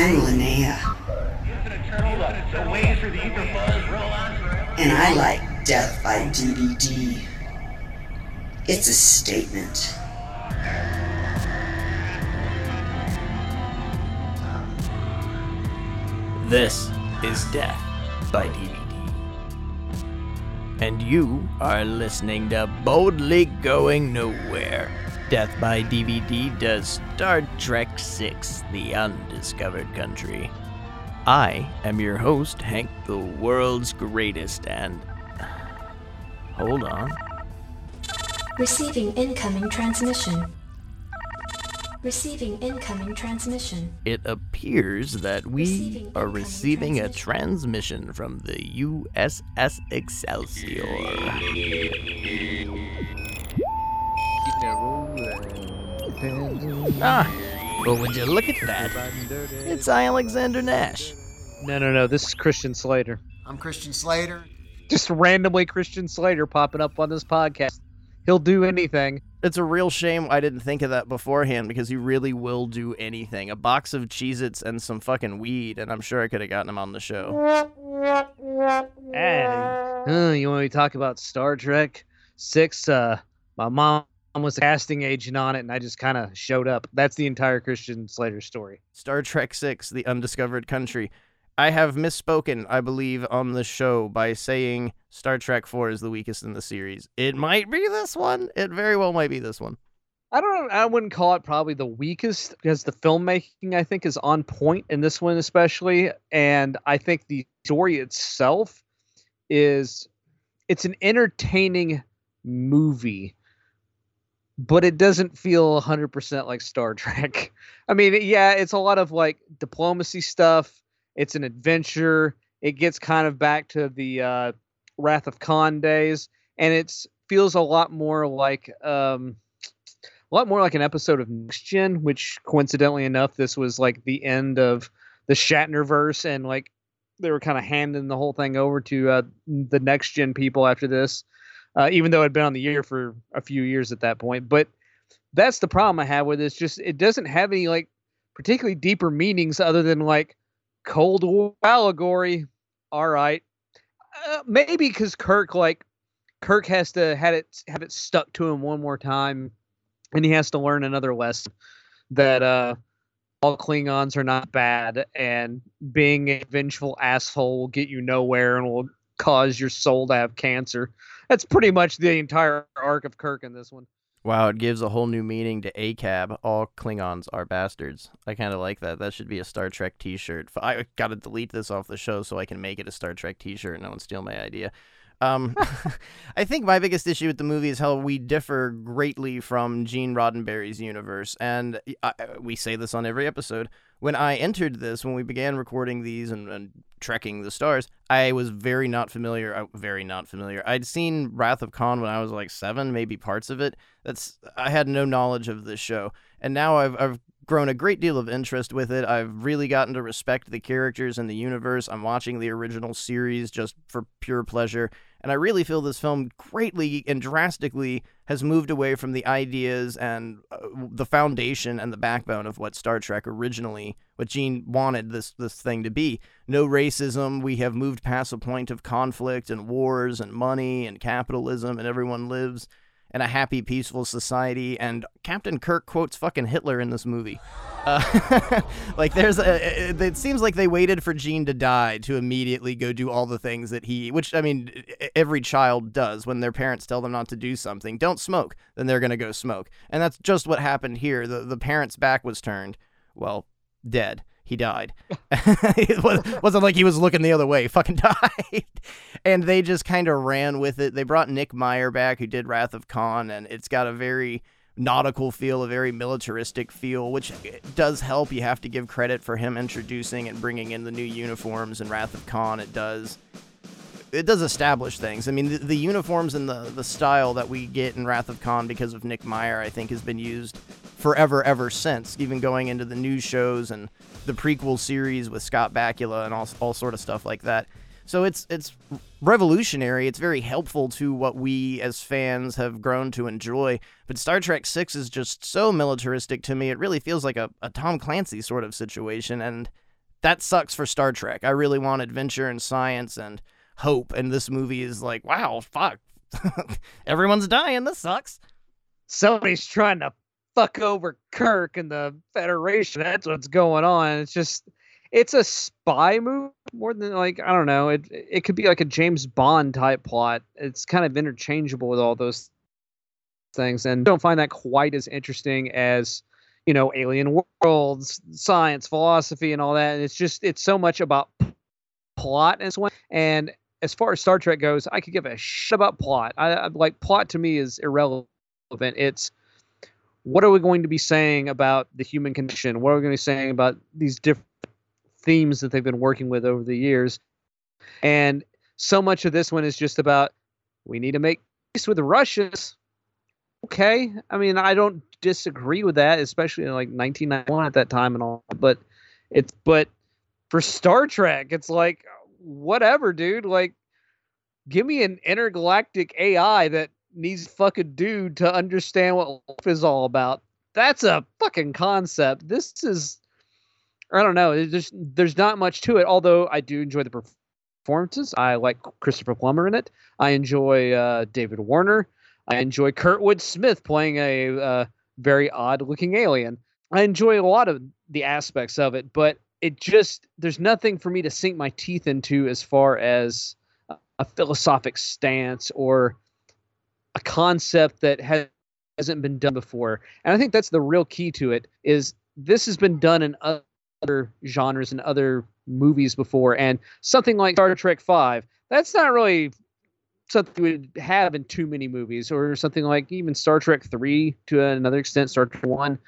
I'm Linnea. And I like Death by DVD. It's a statement. This is Death by DVD. And you are listening to Boldly Going Nowhere. Death by DVD does Star Trek VI The Undiscovered Country. I am your host, Hank, the world's greatest, and. Hold on. Receiving incoming transmission. Receiving incoming transmission. It appears that we Receiving are receiving a transmission. transmission from the USS Excelsior. Ah, well, would you look at that? It's Alexander Nash. No, no, no. This is Christian Slater. I'm Christian Slater. Just randomly Christian Slater popping up on this podcast. He'll do anything. It's a real shame I didn't think of that beforehand because he really will do anything. A box of Cheez Its and some fucking weed, and I'm sure I could have gotten him on the show. Hey, uh, you want me to talk about Star Trek Six? Uh, my mom was a casting agent on it, and I just kind of showed up. That's the entire Christian Slater story. Star Trek Six: The Undiscovered Country. I have misspoken, I believe, on the show by saying Star Trek Four is the weakest in the series. It might be this one. It very well might be this one. I don't. know, I wouldn't call it probably the weakest because the filmmaking I think is on point in this one especially, and I think the story itself is it's an entertaining movie, but it doesn't feel 100% like Star Trek. I mean, yeah, it's a lot of like diplomacy stuff. It's an adventure. It gets kind of back to the uh, Wrath of Khan days, and it feels a lot more like. Um, a lot more like an episode of Next Gen, which coincidentally enough, this was like the end of the Shatnerverse, and like they were kind of handing the whole thing over to uh, the Next Gen people after this, uh, even though it had been on the year for a few years at that point. But that's the problem I have with it. Just it doesn't have any like particularly deeper meanings other than like Cold War allegory. All right, uh, maybe because Kirk like Kirk has to had it have it stuck to him one more time and he has to learn another lesson that uh all Klingons are not bad and being a vengeful asshole will get you nowhere and will cause your soul to have cancer. That's pretty much the entire arc of Kirk in this one. Wow, it gives a whole new meaning to ACAB. All Klingons are bastards. I kind of like that. That should be a Star Trek T-shirt. I got to delete this off the show so I can make it a Star Trek T-shirt. And no one steal my idea. Um, I think my biggest issue with the movie is how we differ greatly from Gene Roddenberry's universe, and I, we say this on every episode. When I entered this, when we began recording these and, and trekking the stars, I was very not familiar. uh, Very not familiar. I'd seen Wrath of Khan when I was like seven, maybe parts of it. That's I had no knowledge of this show, and now I've I've grown a great deal of interest with it. I've really gotten to respect the characters and the universe. I'm watching the original series just for pure pleasure. And I really feel this film greatly and drastically has moved away from the ideas and uh, the foundation and the backbone of what Star Trek originally, what Gene wanted this this thing to be. No racism. We have moved past a point of conflict and wars and money and capitalism, and everyone lives in a happy, peaceful society. And Captain Kirk quotes fucking Hitler in this movie. Uh, like there's a, it, it seems like they waited for Gene to die to immediately go do all the things that he, which I mean, every child does when their parents tell them not to do something. Don't smoke, then they're gonna go smoke, and that's just what happened here. The the parents' back was turned. Well, dead. He died. it was, wasn't like he was looking the other way. He fucking died. and they just kind of ran with it. They brought Nick Meyer back, who did Wrath of Khan, and it's got a very nautical feel, a very militaristic feel, which does help. You have to give credit for him introducing and bringing in the new uniforms in Wrath of Khan. It does. It does establish things. I mean, the, the uniforms and the, the style that we get in Wrath of Khan because of Nick Meyer, I think, has been used forever, ever since. Even going into the news shows and the prequel series with Scott Bakula and all, all sort of stuff like that. So it's it's revolutionary. It's very helpful to what we as fans have grown to enjoy. But Star Trek Six is just so militaristic to me. It really feels like a, a Tom Clancy sort of situation, and that sucks for Star Trek. I really want adventure and science and hope, and this movie is like, wow, fuck, everyone's dying. This sucks. Somebody's trying to fuck over Kirk and the Federation. That's what's going on. It's just it's a spy movie more than like I don't know. It it could be like a James Bond type plot. It's kind of interchangeable with all those things, and don't find that quite as interesting as you know alien worlds, science, philosophy, and all that. And it's just it's so much about plot as well. And as far as Star Trek goes, I could give a shit about plot. I, I like plot to me is irrelevant. It's what are we going to be saying about the human condition? What are we going to be saying about these different themes that they've been working with over the years? And so much of this one is just about we need to make peace with the Russians. Okay, I mean I don't disagree with that, especially in like 1991 at that time and all. But it's but for Star Trek, it's like whatever, dude. Like, give me an intergalactic AI that needs fucking dude to understand what life is all about. That's a fucking concept. This is, I don't know. There's there's not much to it. Although I do enjoy the performances. I like Christopher Plummer in it. I enjoy uh, David Warner. I enjoy Kurtwood Smith playing a uh, very odd looking alien. I enjoy a lot of the aspects of it, but it just there's nothing for me to sink my teeth into as far as a philosophic stance or a concept that has, hasn't been done before. And I think that's the real key to it is this has been done in other genres and other movies before. And something like Star Trek 5 that's not really something we would have in too many movies or something like even Star Trek 3 to another extent Star Trek 1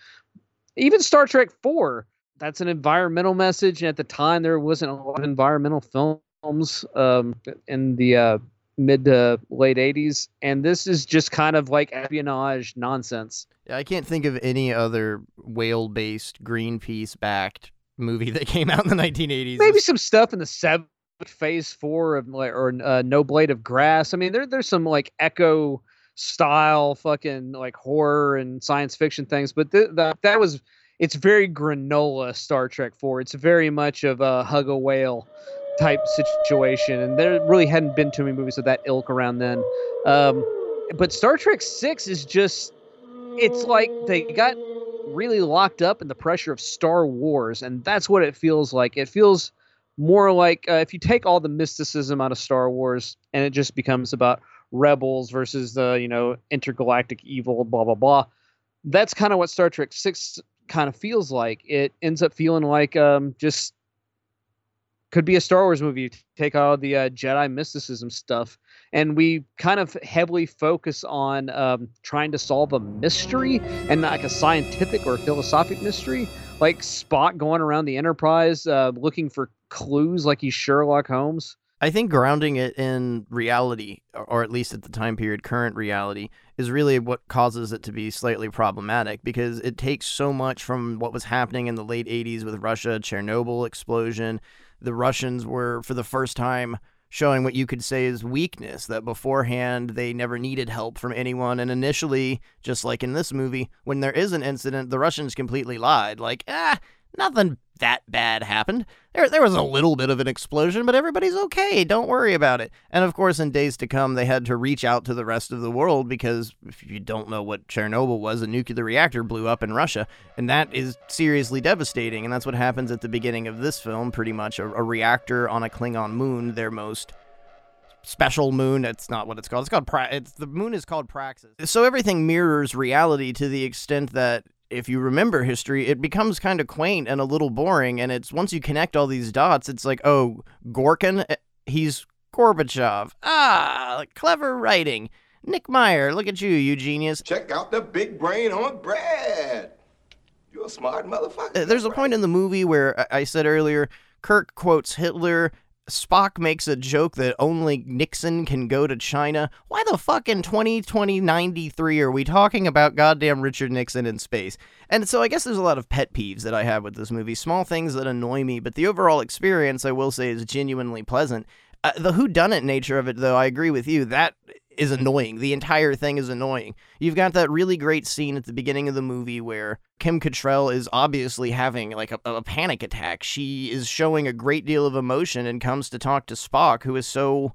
even Star Trek 4 that's an environmental message. And at the time there wasn't a lot of environmental films um, in the uh, mid to late 80s and this is just kind of like espionage nonsense. Yeah i can't think of any other whale based greenpeace backed movie that came out in the 1980s maybe some stuff in the seventh phase four of like or uh, no blade of grass. I mean there, there's some like echo style fucking like horror and science fiction things but th- that that was it's very granola star trek 4 it's very much of a hug a whale type situation, and there really hadn't been too many movies of that ilk around then. Um, but Star Trek Six is just it's like they got really locked up in the pressure of Star Wars, and that's what it feels like. It feels more like uh, if you take all the mysticism out of Star Wars, and it just becomes about rebels versus the you know intergalactic evil, blah blah blah. That's kind of what Star Trek Six kind of feels like. It ends up feeling like um, just could be a Star Wars movie. Take all the uh, Jedi mysticism stuff, and we kind of heavily focus on um, trying to solve a mystery and not like a scientific or philosophic mystery, like Spock going around the Enterprise uh, looking for clues, like he's Sherlock Holmes. I think grounding it in reality, or at least at the time period, current reality, is really what causes it to be slightly problematic because it takes so much from what was happening in the late 80s with Russia, Chernobyl explosion, the Russians were, for the first time, showing what you could say is weakness, that beforehand they never needed help from anyone. And initially, just like in this movie, when there is an incident, the Russians completely lied. Like, ah, nothing that bad happened. There, there was a little bit of an explosion, but everybody's okay. Don't worry about it. And of course, in days to come, they had to reach out to the rest of the world because if you don't know what Chernobyl was, a nuclear reactor blew up in Russia, and that is seriously devastating. And that's what happens at the beginning of this film. Pretty much a, a reactor on a Klingon moon, their most special moon. It's not what it's called. It's called pra- it's the moon is called Praxis. So everything mirrors reality to the extent that if you remember history, it becomes kind of quaint and a little boring. And it's once you connect all these dots, it's like, oh, Gorkon, eh, he's Gorbachev. Ah, clever writing. Nick Meyer, look at you, you genius. Check out the big brain on Brad. You're a smart motherfucker. Uh, there's a point in the movie where I said earlier, Kirk quotes Hitler Spock makes a joke that only Nixon can go to China. Why the fuck in 2020 93 are we talking about goddamn Richard Nixon in space? And so I guess there's a lot of pet peeves that I have with this movie, small things that annoy me, but the overall experience I will say is genuinely pleasant. Uh, the who done it nature of it though, I agree with you. That is annoying. The entire thing is annoying. You've got that really great scene at the beginning of the movie where Kim Cattrall is obviously having like a, a panic attack. She is showing a great deal of emotion and comes to talk to Spock, who is so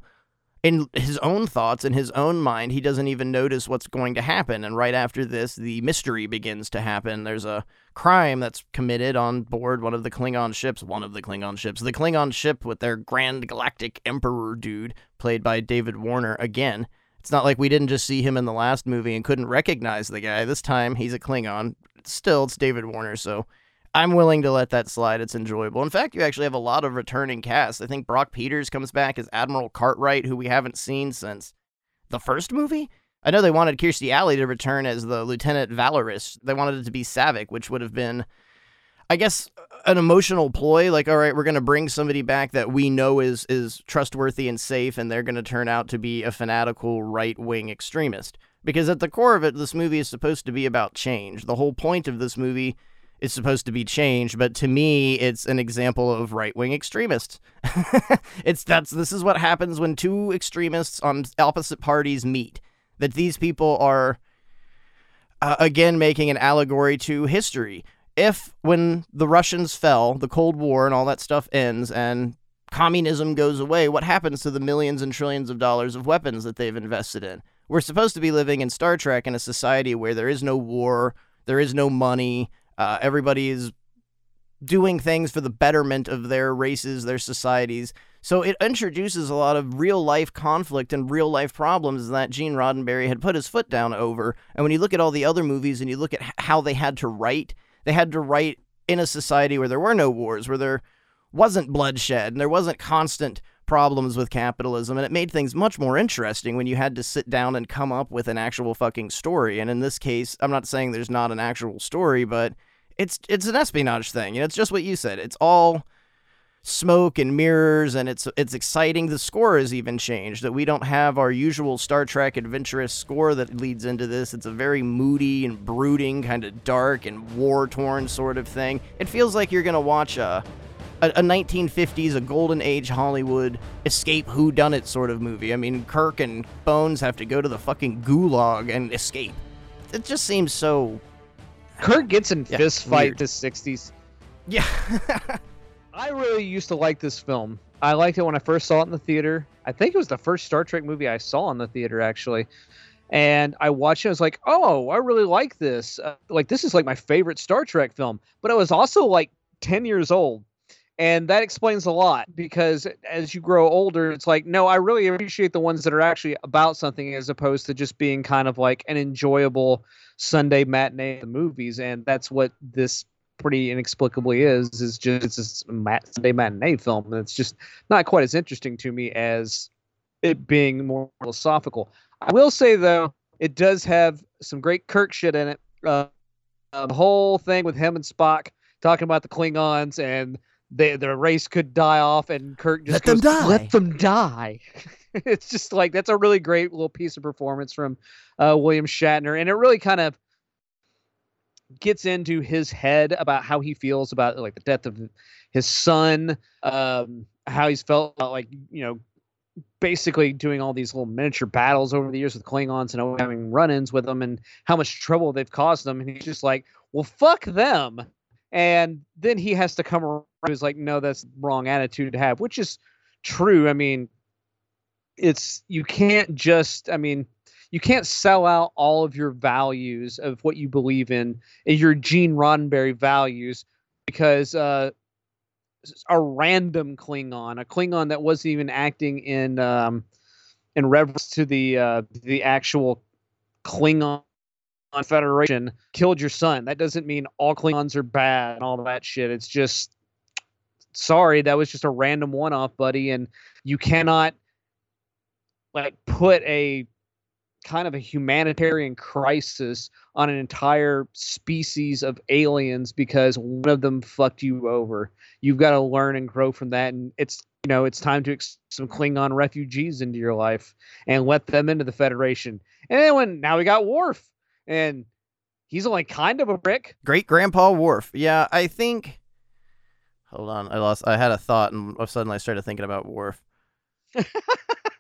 in his own thoughts, in his own mind, he doesn't even notice what's going to happen. And right after this, the mystery begins to happen. There's a crime that's committed on board one of the Klingon ships, one of the Klingon ships, the Klingon ship with their Grand Galactic Emperor dude, played by David Warner again. It's not like we didn't just see him in the last movie and couldn't recognize the guy. This time he's a Klingon. Still, it's David Warner, so I'm willing to let that slide. It's enjoyable. In fact, you actually have a lot of returning cast. I think Brock Peters comes back as Admiral Cartwright, who we haven't seen since the first movie. I know they wanted Kirstie Alley to return as the Lieutenant Valeris. They wanted it to be Saavik, which would have been, I guess, an emotional ploy. Like, all right, we're going to bring somebody back that we know is is trustworthy and safe, and they're going to turn out to be a fanatical right wing extremist. Because at the core of it, this movie is supposed to be about change. The whole point of this movie is supposed to be change but to me, it's an example of right wing extremists. it's that's this is what happens when two extremists on opposite parties meet. That these people are uh, again making an allegory to history. If when the Russians fell, the Cold War and all that stuff ends, and communism goes away, what happens to the millions and trillions of dollars of weapons that they've invested in? We're supposed to be living in Star Trek in a society where there is no war, there is no money, uh, everybody is doing things for the betterment of their races, their societies. So it introduces a lot of real life conflict and real life problems that Gene Roddenberry had put his foot down over. And when you look at all the other movies and you look at how they had to write, they had to write in a society where there were no wars, where there wasn't bloodshed and there wasn't constant problems with capitalism and it made things much more interesting when you had to sit down and come up with an actual fucking story and in this case I'm not saying there's not an actual story but it's it's an espionage thing. Know, it's just what you said. It's all smoke and mirrors and it's it's exciting. The score has even changed. That we don't have our usual Star Trek adventurous score that leads into this. It's a very moody and brooding, kind of dark and war-torn sort of thing. It feels like you're going to watch a a, a 1950s, a golden age Hollywood escape who done it sort of movie. I mean, Kirk and Bones have to go to the fucking gulag and escape. It just seems so Kirk gets in Yeah, fist fight weird. to 60s. yeah. I really used to like this film. I liked it when I first saw it in the theater. I think it was the first Star Trek movie I saw in the theater, actually. And I watched it. I was like, "Oh, I really like this. Uh, like, this is like my favorite Star Trek film." But I was also like ten years old, and that explains a lot because as you grow older, it's like, no, I really appreciate the ones that are actually about something as opposed to just being kind of like an enjoyable Sunday matinee of the movies. And that's what this pretty inexplicably is is just it's just a mat- Sunday matinee film. And it's just not quite as interesting to me as it being more philosophical. I will say though, it does have some great Kirk shit in it. Uh, uh, the whole thing with him and Spock talking about the Klingons and they, their race could die off, and Kirk just Let them die." Let them die. it's just like that's a really great little piece of performance from uh, William Shatner, and it really kind of gets into his head about how he feels about like the death of his son, um, how he's felt about like you know basically doing all these little miniature battles over the years with Klingons and having run-ins with them and how much trouble they've caused them. And he's just like, well, fuck them. And then he has to come around. He's like, no, that's wrong attitude to have, which is true. I mean, it's you can't just. I mean, you can't sell out all of your values of what you believe in, and your Gene Roddenberry values, because uh, a random Klingon, a Klingon that wasn't even acting in um, in reverence to the uh, the actual Klingon Federation, killed your son. That doesn't mean all Klingons are bad and all that shit. It's just sorry, that was just a random one-off, buddy, and you cannot like put a kind of a humanitarian crisis on an entire species of aliens because one of them fucked you over you've got to learn and grow from that and it's you know it's time to ex- some klingon refugees into your life and let them into the federation and then when now we got Worf and he's only kind of a brick. Great Grandpa Worf. Yeah, I think. Hold on, I lost. I had a thought, and all of a sudden I started thinking about Worf.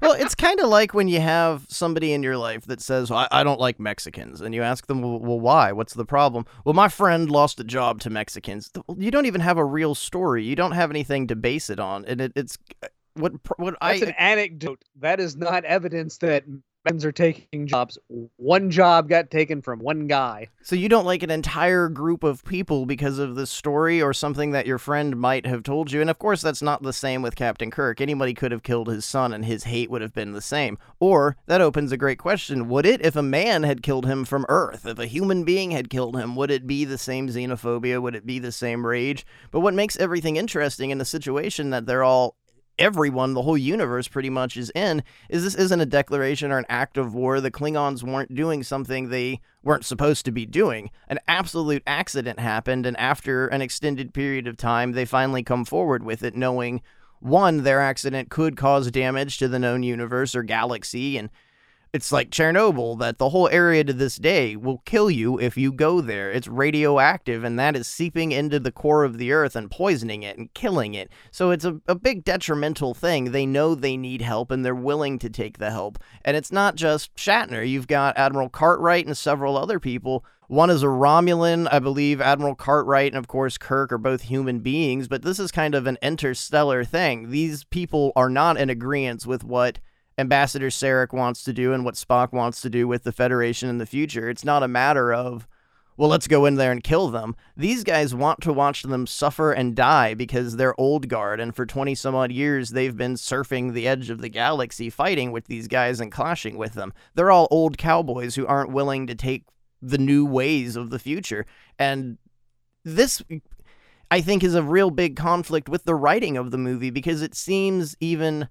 well, it's kind of like when you have somebody in your life that says, I, I don't like Mexicans. And you ask them, well, well, why? What's the problem? Well, my friend lost a job to Mexicans. You don't even have a real story. You don't have anything to base it on. And it, it's uh, what, what That's I. an anecdote. That is not evidence that Mexicans are taking jobs. One job got taken from one guy. So you don't like an entire group of people because of the story or something that your friend might have told you. And of course, that's not the same with Captain Kirk. Anybody could have killed his son and his hate would have been the same. Or that opens a great question. Would it if a man had killed him from Earth? If a human being had killed him, would it be the same xenophobia? Would it be the same rage? But what makes everything interesting in the situation that they're all everyone, the whole universe pretty much is in, is this isn't a declaration or an act of war. The Klingons weren't doing something they weren't supposed to be doing. An absolute accident happened, and after an extended period of time, they finally come forward with it, knowing one, their accident could cause damage to the known universe or galaxy, and it's like Chernobyl, that the whole area to this day will kill you if you go there. It's radioactive, and that is seeping into the core of the earth and poisoning it and killing it. So it's a, a big detrimental thing. They know they need help, and they're willing to take the help. And it's not just Shatner. You've got Admiral Cartwright and several other people. One is a Romulan, I believe. Admiral Cartwright and, of course, Kirk are both human beings, but this is kind of an interstellar thing. These people are not in agreement with what Ambassador Sarek wants to do and what Spock wants to do with the Federation in the future. It's not a matter of, well, let's go in there and kill them. These guys want to watch them suffer and die because they're old guard, and for 20 some odd years, they've been surfing the edge of the galaxy fighting with these guys and clashing with them. They're all old cowboys who aren't willing to take the new ways of the future. And this I think is a real big conflict with the writing of the movie because it seems even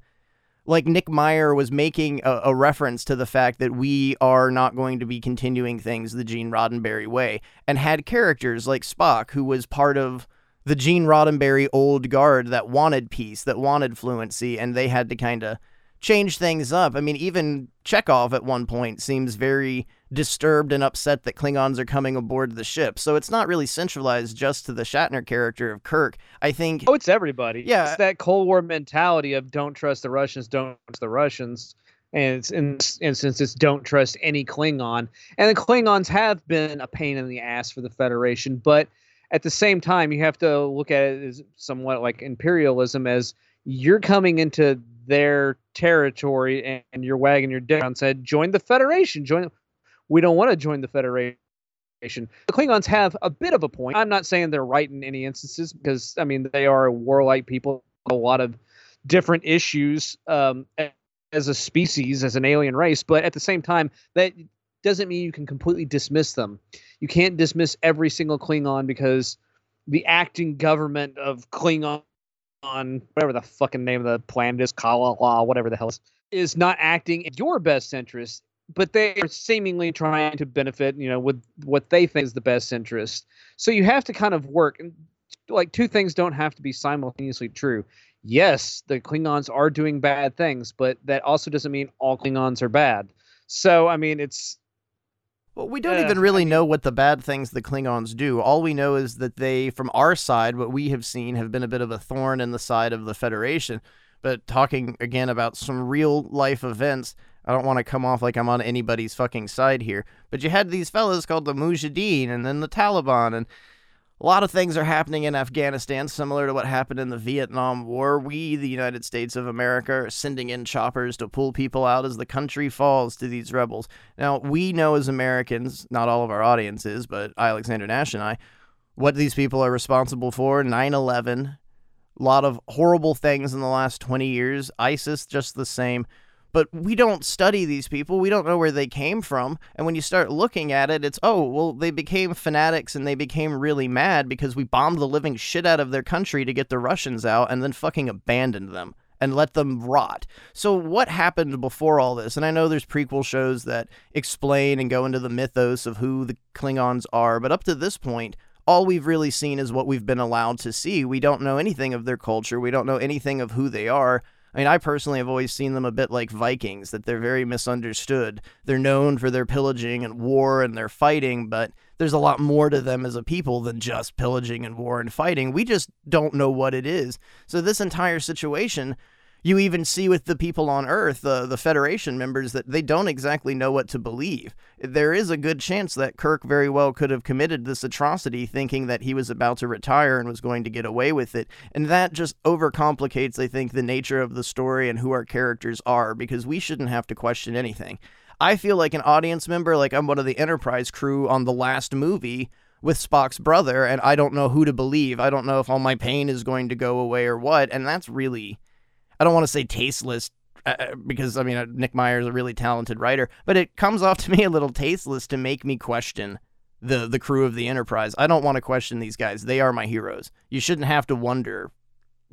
like Nick Meyer was making a, a, reference to the fact that we are not going to be continuing things the Gene Roddenberry way, and had characters like Spock, who was part of the Gene Roddenberry old guard that wanted peace, that wanted fluency, and they had to kind of change things up. I mean, even Chekhov at one point seems very disturbed and upset that Klingons are coming aboard the ship. So it's not really centralized just to the Shatner character of Kirk. I think. Oh, it's everybody. Yeah. It's that Cold War mentality of don't trust the Russians, don't trust the Russians. And it's, in instance, it's don't trust any Klingon. And the Klingons have been a pain in the ass for the Federation. But at the same time, you have to look at it as somewhat like imperialism as you're coming into their territory and, and you're wagging your dick and said, join the Federation. Join we don't want to join the Federation. The Klingons have a bit of a point. I'm not saying they're right in any instances because I mean they are a warlike people, a lot of different issues um, as a species, as an alien race. But at the same time, that doesn't mean you can completely dismiss them. You can't dismiss every single Klingon because the acting government of Klingon, whatever the fucking name of the planet is, Kala, whatever the hell is, is not acting in your best interest but they are seemingly trying to benefit, you know, with what they think is the best interest. So you have to kind of work. and Like two things don't have to be simultaneously true. Yes, the Klingons are doing bad things, but that also doesn't mean all Klingons are bad. So I mean, it's well, we don't uh, even really I mean, know what the bad things the Klingons do. All we know is that they, from our side, what we have seen, have been a bit of a thorn in the side of the Federation. But talking again about some real life events, I don't want to come off like I'm on anybody's fucking side here, but you had these fellas called the Mujahideen and then the Taliban, and a lot of things are happening in Afghanistan, similar to what happened in the Vietnam War. We, the United States of America, are sending in choppers to pull people out as the country falls to these rebels. Now, we know as Americans, not all of our audience is, but Alexander Nash and I, what these people are responsible for 9 11, a lot of horrible things in the last 20 years, ISIS just the same but we don't study these people. We don't know where they came from. And when you start looking at it, it's, oh, well, they became fanatics and they became really mad because we bombed the living shit out of their country to get the Russians out and then fucking abandoned them and let them rot. So, what happened before all this? And I know there's prequel shows that explain and go into the mythos of who the Klingons are, but up to this point, all we've really seen is what we've been allowed to see. We don't know anything of their culture. We don't know anything of who they are. I mean, I personally have always seen them a bit like Vikings, that they're very misunderstood. They're known for their pillaging and war and their fighting, but there's a lot more to them as a people than just pillaging and war and fighting. We just don't know what it is. So, this entire situation, you even see with the people on Earth, the the Federation members, that they don't exactly know what to believe. There is a good chance that Kirk very well could have committed this atrocity, thinking that he was about to retire and was going to get away with it, and that just overcomplicates, I think, the nature of the story and who our characters are, because we shouldn't have to question anything. I feel like an audience member, like I'm one of the Enterprise crew on the last movie with Spock's brother, and I don't know who to believe. I don't know if all my pain is going to go away or what, and that's really I don't want to say tasteless uh, uh because I mean uh, Nick Meyer is a really talented writer, but it comes off to me a little tasteless to make me question the the crew of the Enterprise. I don't want to question these guys. They are my heroes. You shouldn't have to wonder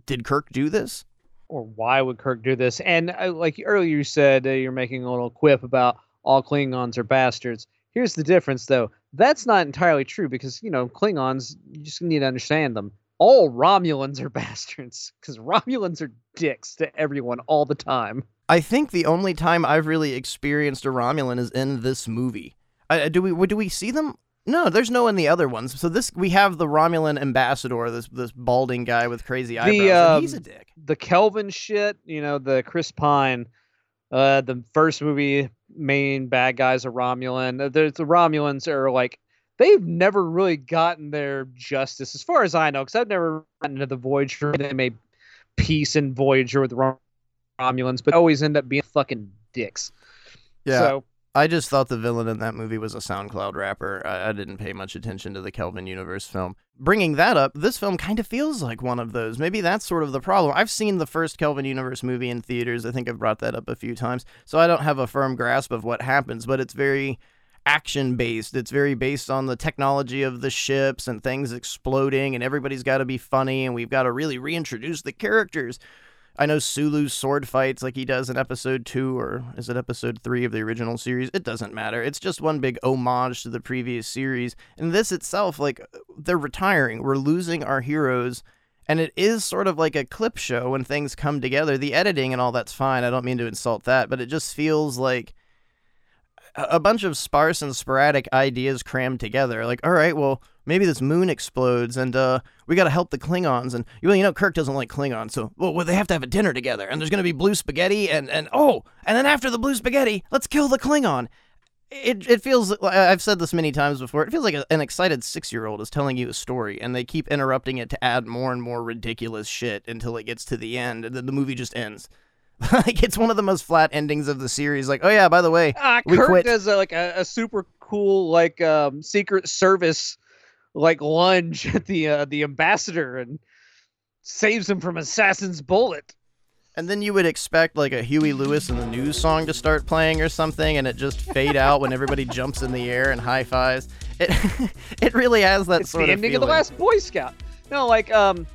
did Kirk do this? Or why would Kirk do this? And uh, like earlier you said, uh, you're making a little quip about all Klingons are bastards. Here's the difference, though. That's not entirely true because, you know, Klingons, you just need to understand them all Romulans are bastards because Romulans are dicks to everyone all the time. I think the only time I've really experienced a Romulan is in this movie. Uh, do we do we see them? No, there's no in the other ones. So this we have the Romulan ambassador, this this balding guy with crazy eyebrows. The, um, he's a dick. The Kelvin shit, you know, the Chris Pine, uh, the first movie main bad guys are Romulan. The, the Romulans are like they've never really gotten their justice, as far as I know, because I've never gotten into the Voyager. They made peace in Voyager with the Romulans, but always end up being fucking dicks. Yeah. So, I just thought the villain in that movie was a SoundCloud rapper. I, I, didn't pay much attention to the Kelvin Universe film. Bringing that up, this film kind of feels like one of those. Maybe that's sort of the problem. I've seen the first Kelvin Universe movie in theaters. I think I've brought that up a few times. So I don't have a firm grasp of what happens, but it's very action based. It's very based on the technology of the ships and things exploding, and everybody's got to be funny, and we've got to really reintroduce the characters. I know Sulu's sword fights like he does in episode two, or is it episode three of the original series? It doesn't matter. It's just one big homage to the previous series. And this itself, like, they're retiring. We're losing our heroes. And it is sort of like a clip show when things come together. The editing and all that's fine. I don't mean to insult that, but it just feels like a bunch of sparse and sporadic ideas crammed together. Like, all right, well, maybe this moon explodes, and uh, we got to help the Klingons. And well, you know, Kirk doesn't like Klingons, so well, well, they have to have a dinner together. And there's gonna be blue spaghetti, and and oh, and then after the blue spaghetti, let's kill the Klingon. It, it feels I've said this many times before. It feels like an excited six year old is telling you a story, and they keep interrupting it to add more and more ridiculous shit until it gets to the end, and then the movie just ends. like it's one of the most flat endings of the series. Like, oh yeah, by the way, uh, we Kirk quit. does a, like a, a, super cool like um, Secret Service like lunge at the uh, the ambassador and saves him from assassin's bullet. And then you would expect like a Huey Lewis and the News song to start playing or something, and it just fade out when everybody jumps in the air and high fives. It it really has that it's sort the ending feeling. of the Last Boy Scout. No, like um,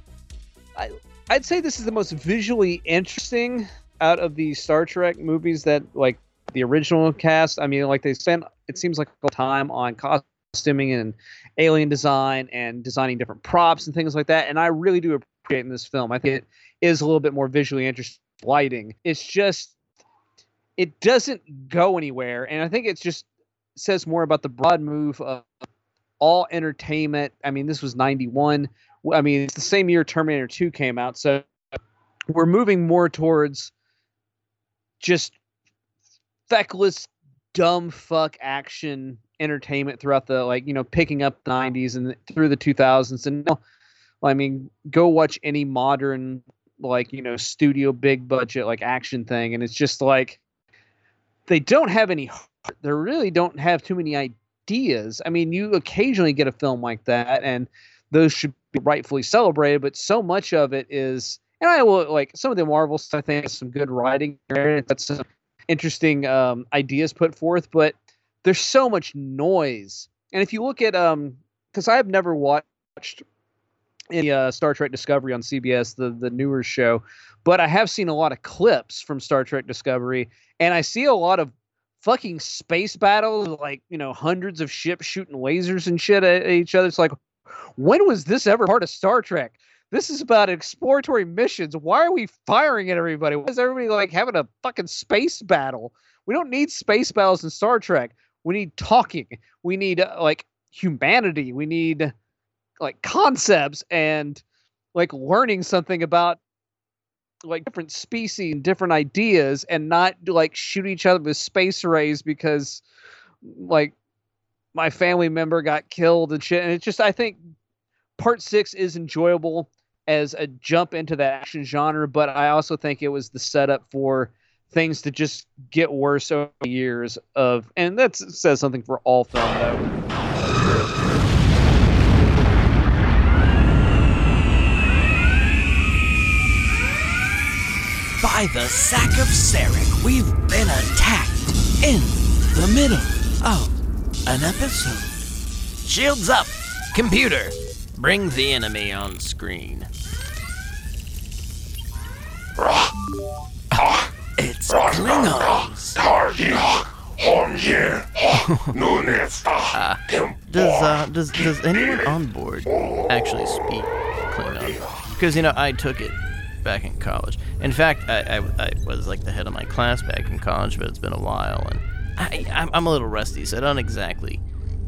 I I'd say this is the most visually interesting out of the Star Trek movies that like the original cast. I mean, like they spent it seems like a time on costuming and alien design and designing different props and things like that. And I really do appreciate in this film. I think it is a little bit more visually interesting lighting. It's just it doesn't go anywhere, and I think it just says more about the broad move of all entertainment. I mean, this was '91. I mean, it's the same year Terminator 2 came out, so we're moving more towards just feckless, dumb fuck action entertainment throughout the like you know picking up the 90s and through the 2000s and I mean go watch any modern like you know studio big budget like action thing and it's just like they don't have any they really don't have too many ideas. I mean you occasionally get a film like that and those should be rightfully celebrated but so much of it is and I will like some of the Marvel stuff. I think has some good writing there. That's some interesting um, ideas put forth, but there's so much noise. And if you look at um, because I've never watched any uh, Star Trek Discovery on CBS, the the newer show, but I have seen a lot of clips from Star Trek Discovery, and I see a lot of fucking space battles, like you know, hundreds of ships shooting lasers and shit at each other. It's like, when was this ever part of Star Trek? This is about exploratory missions. Why are we firing at everybody? Why is everybody like having a fucking space battle? We don't need space battles in Star Trek. We need talking. We need uh, like humanity. We need like concepts and like learning something about like different species and different ideas and not like shoot each other with space rays because like my family member got killed and shit. And it's just I think part six is enjoyable as a jump into that action genre, but I also think it was the setup for things to just get worse over the years of and that says something for all film though. By the sack of Sarek, we've been attacked in the middle of an episode. Shields up! Computer! Bring the enemy on screen. It's Klingons. Does uh does does anyone on board actually speak Klingon? Because you know I took it back in college. In fact, I, I, I was like the head of my class back in college, but it's been a while, and I I'm, I'm a little rusty, so I don't exactly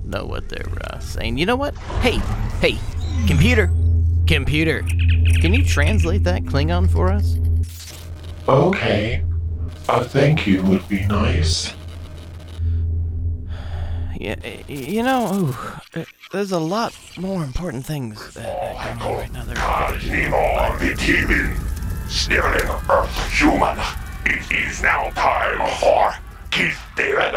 know what they're uh, saying. You know what? Hey, hey, computer, computer, can you translate that Klingon for us? Okay. A thank you would be nice. Yeah, you know, ooh, uh, there's a lot more important things that are going on right now. There. Sniveling Earth human. It is now time for Keith David.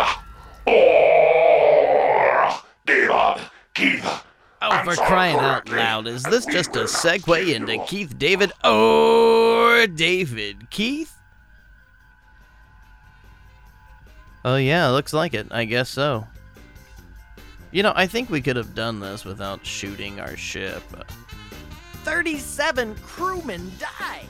Or David Keith. Oh, for crying out loud, is this just a segue into Keith David or David Keith? Oh, yeah, looks like it. I guess so. You know, I think we could have done this without shooting our ship. 37 crewmen died!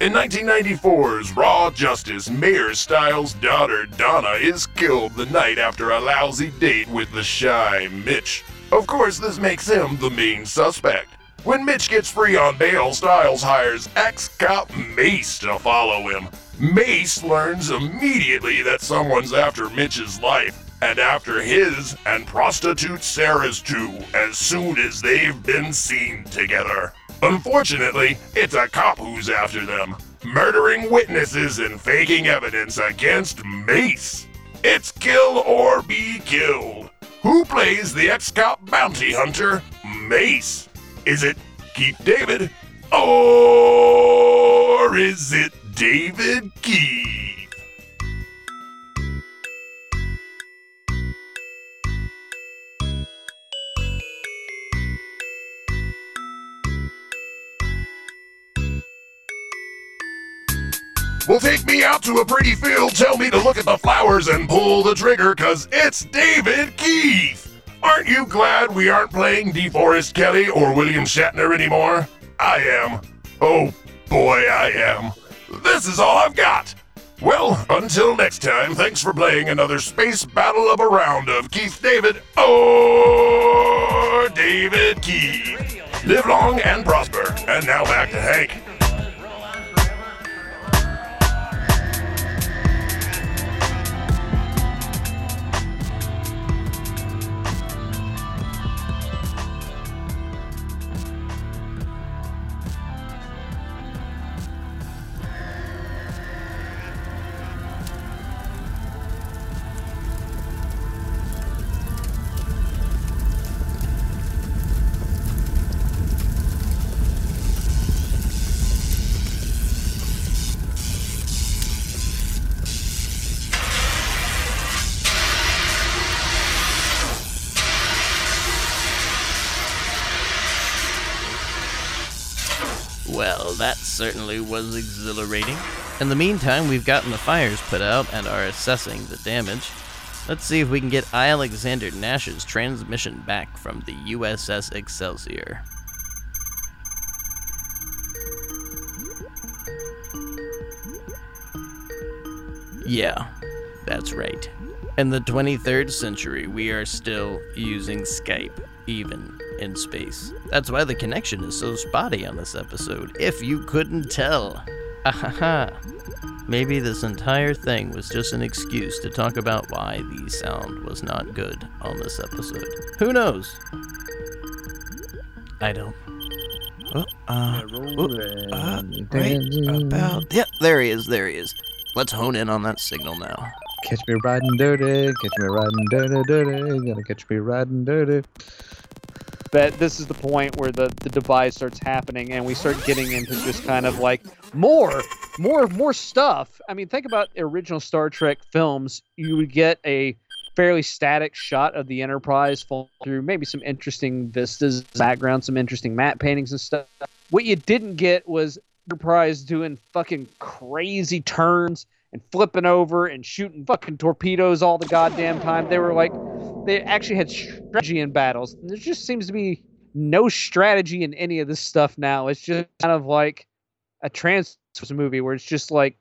In 1994's Raw Justice, Mayor Styles' daughter Donna is killed the night after a lousy date with the shy Mitch. Of course, this makes him the main suspect. When Mitch gets free on bail, Styles hires ex-cop Mace to follow him. Mace learns immediately that someone's after Mitch's life, and after his and prostitute Sarah's too, as soon as they've been seen together. Unfortunately, it's a cop who's after them, murdering witnesses and faking evidence against Mace. It's kill or be killed. Who plays the ex-cop bounty hunter, Mace? Is it Keith David? Or is it David Keith? Well, take me out to a pretty field, tell me to look at the flowers and pull the trigger, cause it's David Keith! Aren't you glad we aren't playing DeForest Kelley or William Shatner anymore? I am. Oh boy, I am. This is all I've got. Well, until next time, thanks for playing another space battle of a round of Keith David or David Keith. Live long and prosper. And now back to Hank. Well, that certainly was exhilarating. In the meantime, we've gotten the fires put out and are assessing the damage. Let's see if we can get I. Alexander Nash's transmission back from the USS Excelsior. Yeah, that's right. In the 23rd century, we are still using Skype, even in space. That's why the connection is so spotty on this episode, if you couldn't tell. Ahaha. Maybe this entire thing was just an excuse to talk about why the sound was not good on this episode. Who knows? I don't. Oh, uh, oh, uh, right about. Yep, there he is. There he is. Let's hone in on that signal now. Catch me riding dirty, catch me riding dirty, dirty, gonna catch me riding dirty. But this is the point where the, the divide starts happening and we start getting into just kind of like more, more, more stuff. I mean, think about original Star Trek films. You would get a fairly static shot of the Enterprise fall through maybe some interesting vistas, background, some interesting matte paintings and stuff. What you didn't get was Enterprise doing fucking crazy turns and flipping over and shooting fucking torpedoes all the goddamn time. They were like, they actually had strategy in battles. There just seems to be no strategy in any of this stuff now. It's just kind of like a trans movie where it's just like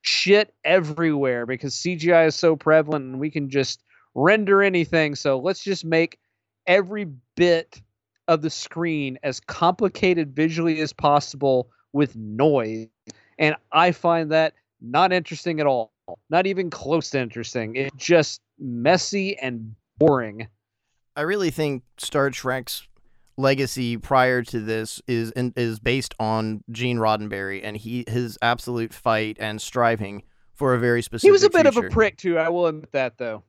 shit everywhere because CGI is so prevalent and we can just render anything. So let's just make every bit of the screen as complicated visually as possible with noise. And I find that not interesting at all. Not even close to interesting. It's just messy and boring. I really think Star Trek's legacy prior to this is in, is based on Gene Roddenberry and he his absolute fight and striving for a very specific. He was a bit future. of a prick too. I will admit that though.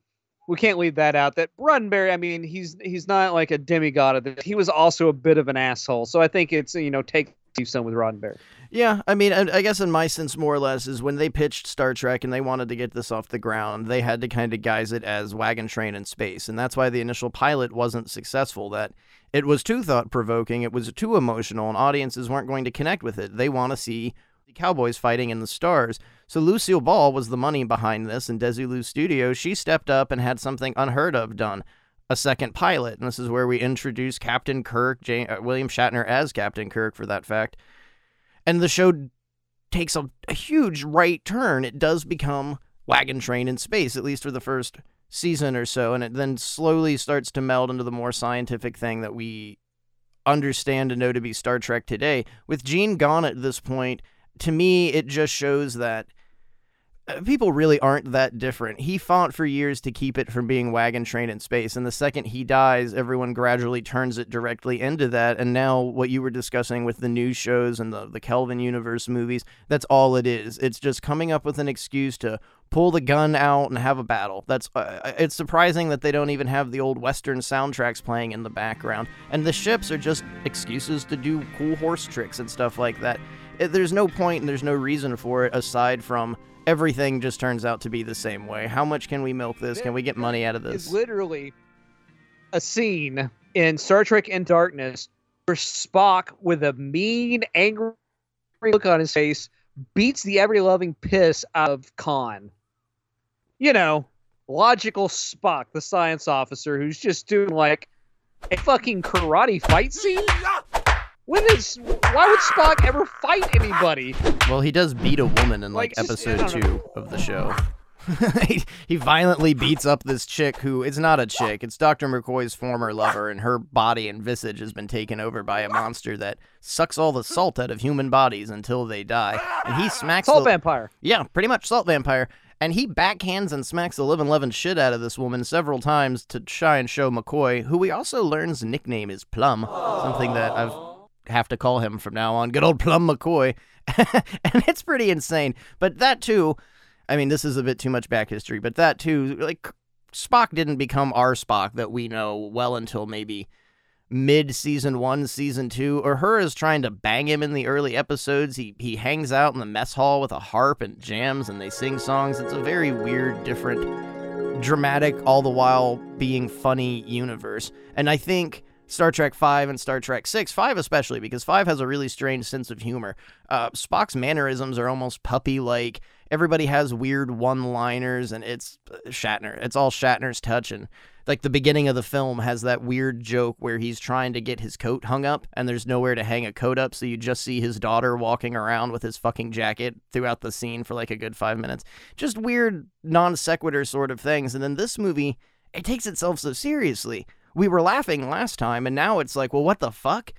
We can't leave that out. That Roddenberry, I mean, he's he's not like a demigod of this. He was also a bit of an asshole. So I think it's you know take some with Roddenberry. Yeah, I mean, I I guess in my sense, more or less, is when they pitched Star Trek and they wanted to get this off the ground, they had to kind of guise it as wagon train in space, and that's why the initial pilot wasn't successful. That it was too thought provoking, it was too emotional, and audiences weren't going to connect with it. They want to see the cowboys fighting in the stars. So Lucille Ball was the money behind this, and Desilu Studios, she stepped up and had something unheard of done. A second pilot, and this is where we introduce Captain Kirk, uh, William Shatner as Captain Kirk, for that fact and the show takes a, a, huge right turn. It does become Wagon Train in space, at least for the first season or so, and it then slowly starts to meld into the more scientific thing that we understand and know to be Star Trek today. With Gene gone at this point, to me, it just shows that people really aren't that different. He fought for years to keep it from being wagon train in space, and the second he dies, everyone gradually turns it directly into that. And now, what you were discussing with the news shows and the the Kelvin universe movies, that's all it is. It's just coming up with an excuse to pull the gun out and have a battle. That's uh, it's surprising that they don't even have the old western soundtracks playing in the background. And the ships are just excuses to do cool horse tricks and stuff like that. There's no point and there's no reason for it aside from everything just turns out to be the same way. How much can we milk this? Can we get money out of this? It's literally a scene in Star Trek in Darkness where Spock, with a mean, angry look on his face, beats the ever loving piss out of Khan. You know, logical Spock, the science officer, who's just doing like a fucking karate fight scene. When is why would Spock ever fight anybody? Well, he does beat a woman in like, Like, just- episode two of the show. he, he violently beats up this chick who is not a chick. It's Dr. McCoy's former lover, and her body and visage has been taken over by a monster that sucks all the salt out of human bodies until they die. And he smacks Salt the, vampire. Yeah, pretty much salt vampire. And he backhands and smacks the living loving shit out of this woman several times to try and show McCoy, who we also learn's nickname is Plum, something that I've have to call him from now on. Good old Plum McCoy. and it's pretty insane. But that too, I mean, this is a bit too much back history, but that too, like Spock didn't become our Spock that we know well until maybe mid season one, season two, Uhura is trying to bang him in the early episodes. He he hangs out in the mess hall with a harp and jams and they sing songs. It's a very weird, different, dramatic, all the while being funny universe. And I think Star Trek 5 and Star Trek 6, 5 especially, because 5 has a really strange sense of humor. Uh, Spock's mannerisms are almost puppy like. Everybody has weird one liners, and it's uh, Shatner. It's all Shatner's touch. And like the beginning of the film has that weird joke where he's trying to get his coat hung up, and there's nowhere to hang a coat up, so you just see his daughter walking around with his fucking jacket throughout the scene for like a good five minutes. Just weird, non sequitur sort of things. And then this movie, it takes itself so seriously we were laughing last time, and now it's like, well, what the fuck?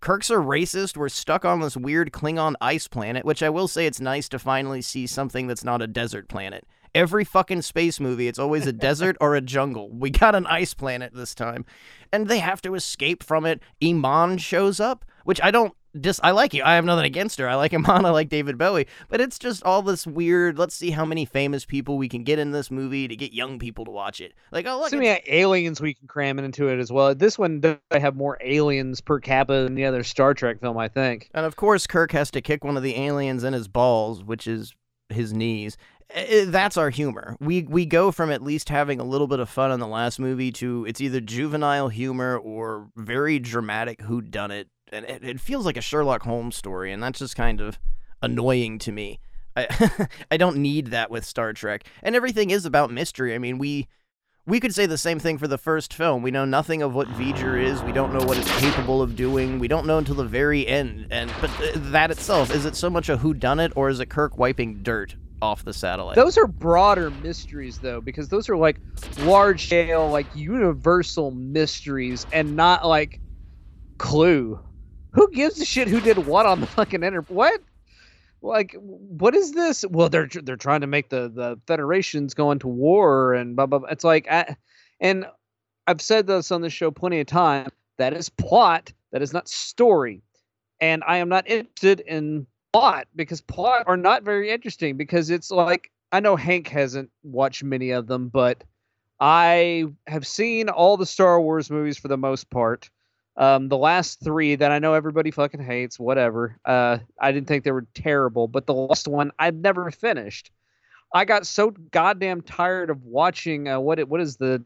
Kirk's a racist. We're stuck on this weird Klingon ice planet, which I will say it's nice to finally see something that's not a desert planet. Every fucking space movie, it's always a desert or a jungle. We got an ice planet this time. And they have to escape from it. Iman shows up. which I don't dis I like you. I have nothing against her. I like Iman, I like David Bowie, but it's just all this weird, let's see how many famous people we can get in this movie to get young people to watch it. Like, oh look, So many aliens we can cram into it as well. This one does have more aliens per capita than the other Star Trek film, I think. And of course, Kirk has to kick one of the aliens in his balls, which is his knees. Eh, That's our humor. We we go from at least having a little bit of fun in the last movie to it's either juvenile humor or very dramatic whodunit, and it, it feels like a Sherlock Holmes story, and that's just kind of annoying to me. I I don't need that with Star Trek, and everything is about mystery. I mean, we we could say the same thing for the first film. We know nothing of what V'ger is. We don't know what it's capable of doing. We don't know until the very end. And but uh, that itself is it so much a who done it or is it Kirk wiping dirt off the satellite? Those are broader mysteries, though, because those are like large scale, like universal mysteries, and not like Clue. Who gives a shit who did what on the fucking enter? What? Like, what is this? Well, they're they're trying to make the the Federations go into war and blah blah. blah. It's like, I, and I've said this on the show plenty of times. That is plot. That is not story. And I am not interested in plot because plot are not very interesting because it's like I know Hank hasn't watched many of them, but I have seen all the Star Wars movies for the most part. Um, the last three that I know everybody fucking hates, whatever. Uh, I didn't think they were terrible, but the last one I've never finished. I got so goddamn tired of watching. Uh, what it what is the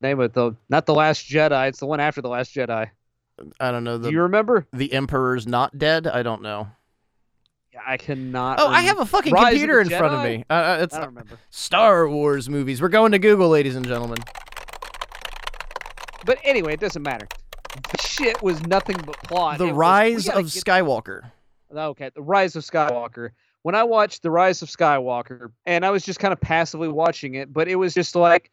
name of it though? Not the Last Jedi. It's the one after the Last Jedi. I don't know. The Do you remember? the Emperor's not dead. I don't know. I cannot. Oh, I have a fucking Rise computer in the front of me. Uh, uh, it's I don't remember. Star Wars movies. We're going to Google, ladies and gentlemen. But anyway, it doesn't matter. Shit was nothing but plot. The It Rise gotta of Skywalker. Okay, The Rise of Skywalker. When I watched The Rise of Skywalker, and I was just kind of passively watching it, but it was just like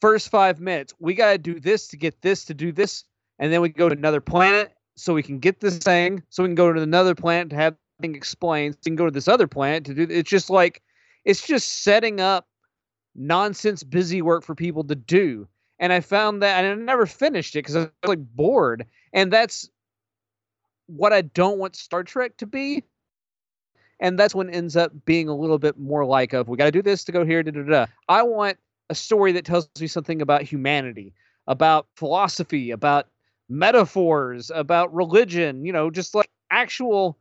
first five minutes, we got to do this to get this to do this, and then we go to another planet so we can get this thing, so we can go to another planet to have thing explained, so we can go to this other planet to do. It's just like it's just setting up nonsense busy work for people to do. And I found that, and I never finished it because I was like bored. And that's what I don't want Star Trek to be. And that's when ends up being a little bit more like of we got to do this to go here. Da, da, da. I want a story that tells me something about humanity, about philosophy, about metaphors, about religion. You know, just like actual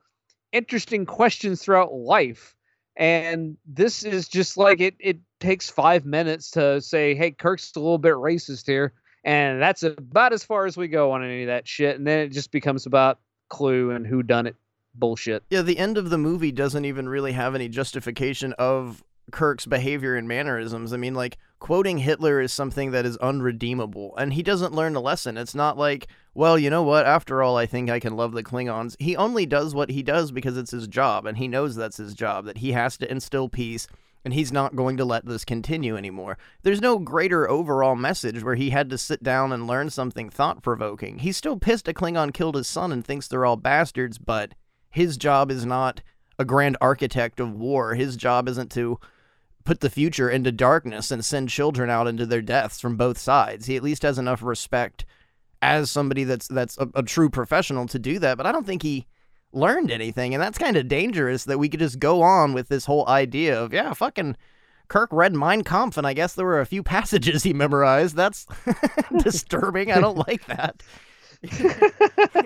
interesting questions throughout life. And this is just like it. It takes five minutes to say, "Hey, Kirk's a little bit racist here," and that's about as far as we go on any of that shit. And then it just becomes about Clue and who done it bullshit. Yeah, the end of the movie doesn't even really have any justification of Kirk's behavior and mannerisms. I mean, like, quoting Hitler is something that is unredeemable, and he doesn't learn a lesson. It's not like, well, you know what, after all, I think I can love the Klingons. He only does what he does because it's his job, and he knows that's his job, that he has to instill peace. And he's not going to let this continue anymore. There's no greater overall message where he had to sit down and learn something thought provoking. He's still pissed a Klingon killed his son and thinks they're all bastards, but his job is not a grand architect of war. His job isn't to put the future into darkness and send children out into their deaths from both sides. He at least has enough respect as somebody that's that's a, a true professional to do that. But I don't think he learned anything, and that's kind of dangerous. That we could just go on with this whole idea of yeah, fucking. Kirk read Mein Kampf, and I guess there were a few passages he memorized. That's disturbing. I don't like that.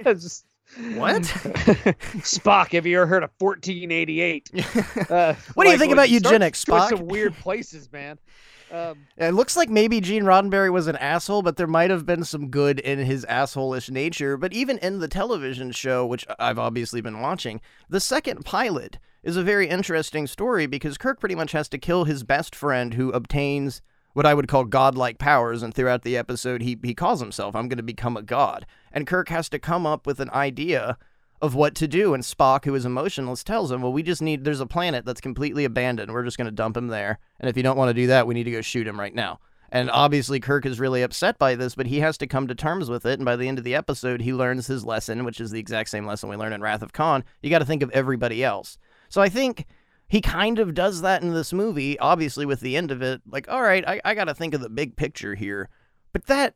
Just- What? Spock, have you ever heard of 1488? Uh, What do you like, think about eugenics, going Spock? Some weird places, man. Um, It looks like maybe Gene Roddenberry was an asshole, but there might have been some good in his assholish nature. But even in the television show, which I've obviously been watching, the second pilot is a very interesting story because Kirk pretty much has to kill his best friend who obtains what I would call godlike powers, and throughout the episode, he, he calls himself, I'm going to become a god. And Kirk has to come up with an idea of what to do, and Spock, who is emotionless, tells him, Well, we just need, there's a planet that's completely abandoned. We're just going to dump him there. And if you don't want to do that, we need to go shoot him right now. And obviously, Kirk is really upset by this, but he has to come to terms with it. And by the end of the episode, he learns his lesson, which is the exact same lesson we learn in Wrath of Khan. You got to think of everybody else. So I think he kind of does that in this movie, obviously, with the end of it. Like, all right, I, I got to think of the big picture here. But that,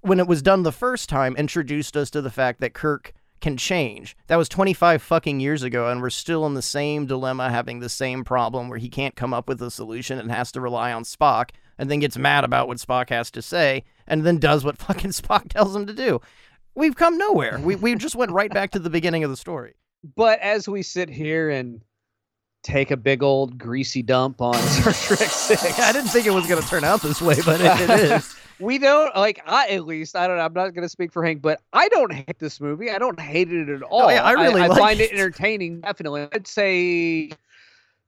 when it was done the first time, introduced us to the fact that Kirk can change. That was 25 fucking years ago, and we're still in the same dilemma, having the same problem where he can't come up with a solution and has to rely on Spock, and then gets mad about what Spock has to say, and then does what fucking Spock tells him to do. We've come nowhere. We, we just went right back to the beginning of the story. But as we sit here and take a big old greasy dump on Star Trek Six, I didn't think it was going to turn out this way, but it, it is. we don't like I at least I don't know, I'm not gonna speak for Hank, but I don't hate this movie. I don't hate it at all. Oh, yeah, I really I, like find it it. entertaining, definitely. I'd say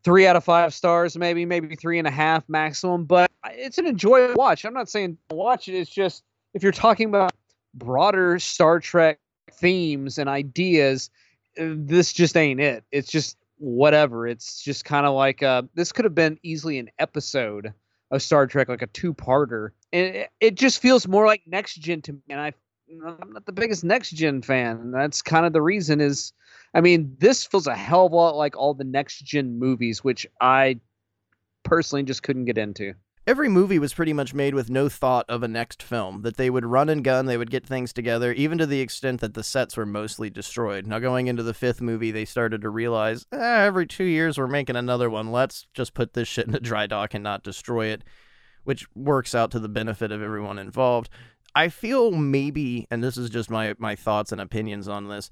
three out of five stars, maybe, maybe three and a half maximum, but it's an enjoyable watch. I'm not saying watch it, it's just if you're talking about broader Star Trek themes and ideas, uh, this just ain't it. It's just whatever. It's just kind of like uh this could have been easily an episode of Star Trek, like a two-parter, and it, it just feels more like next gen to me. And I, I'm not the biggest next gen fan, and that's kind of the reason. Is I mean, this feels a hell of a lot like all the next gen movies, which I personally just couldn't get into. Every movie was pretty much made with no thought of a next film, that they would run and gun, they would get things together, even to the extent that the sets were mostly destroyed. Now, going into the fifth movie, they started to realize eh, every two years we're making another one. Let's just put this shit in a dry dock and not destroy it, which works out to the benefit of everyone involved. I feel maybe, and this is just my, my thoughts and opinions on this,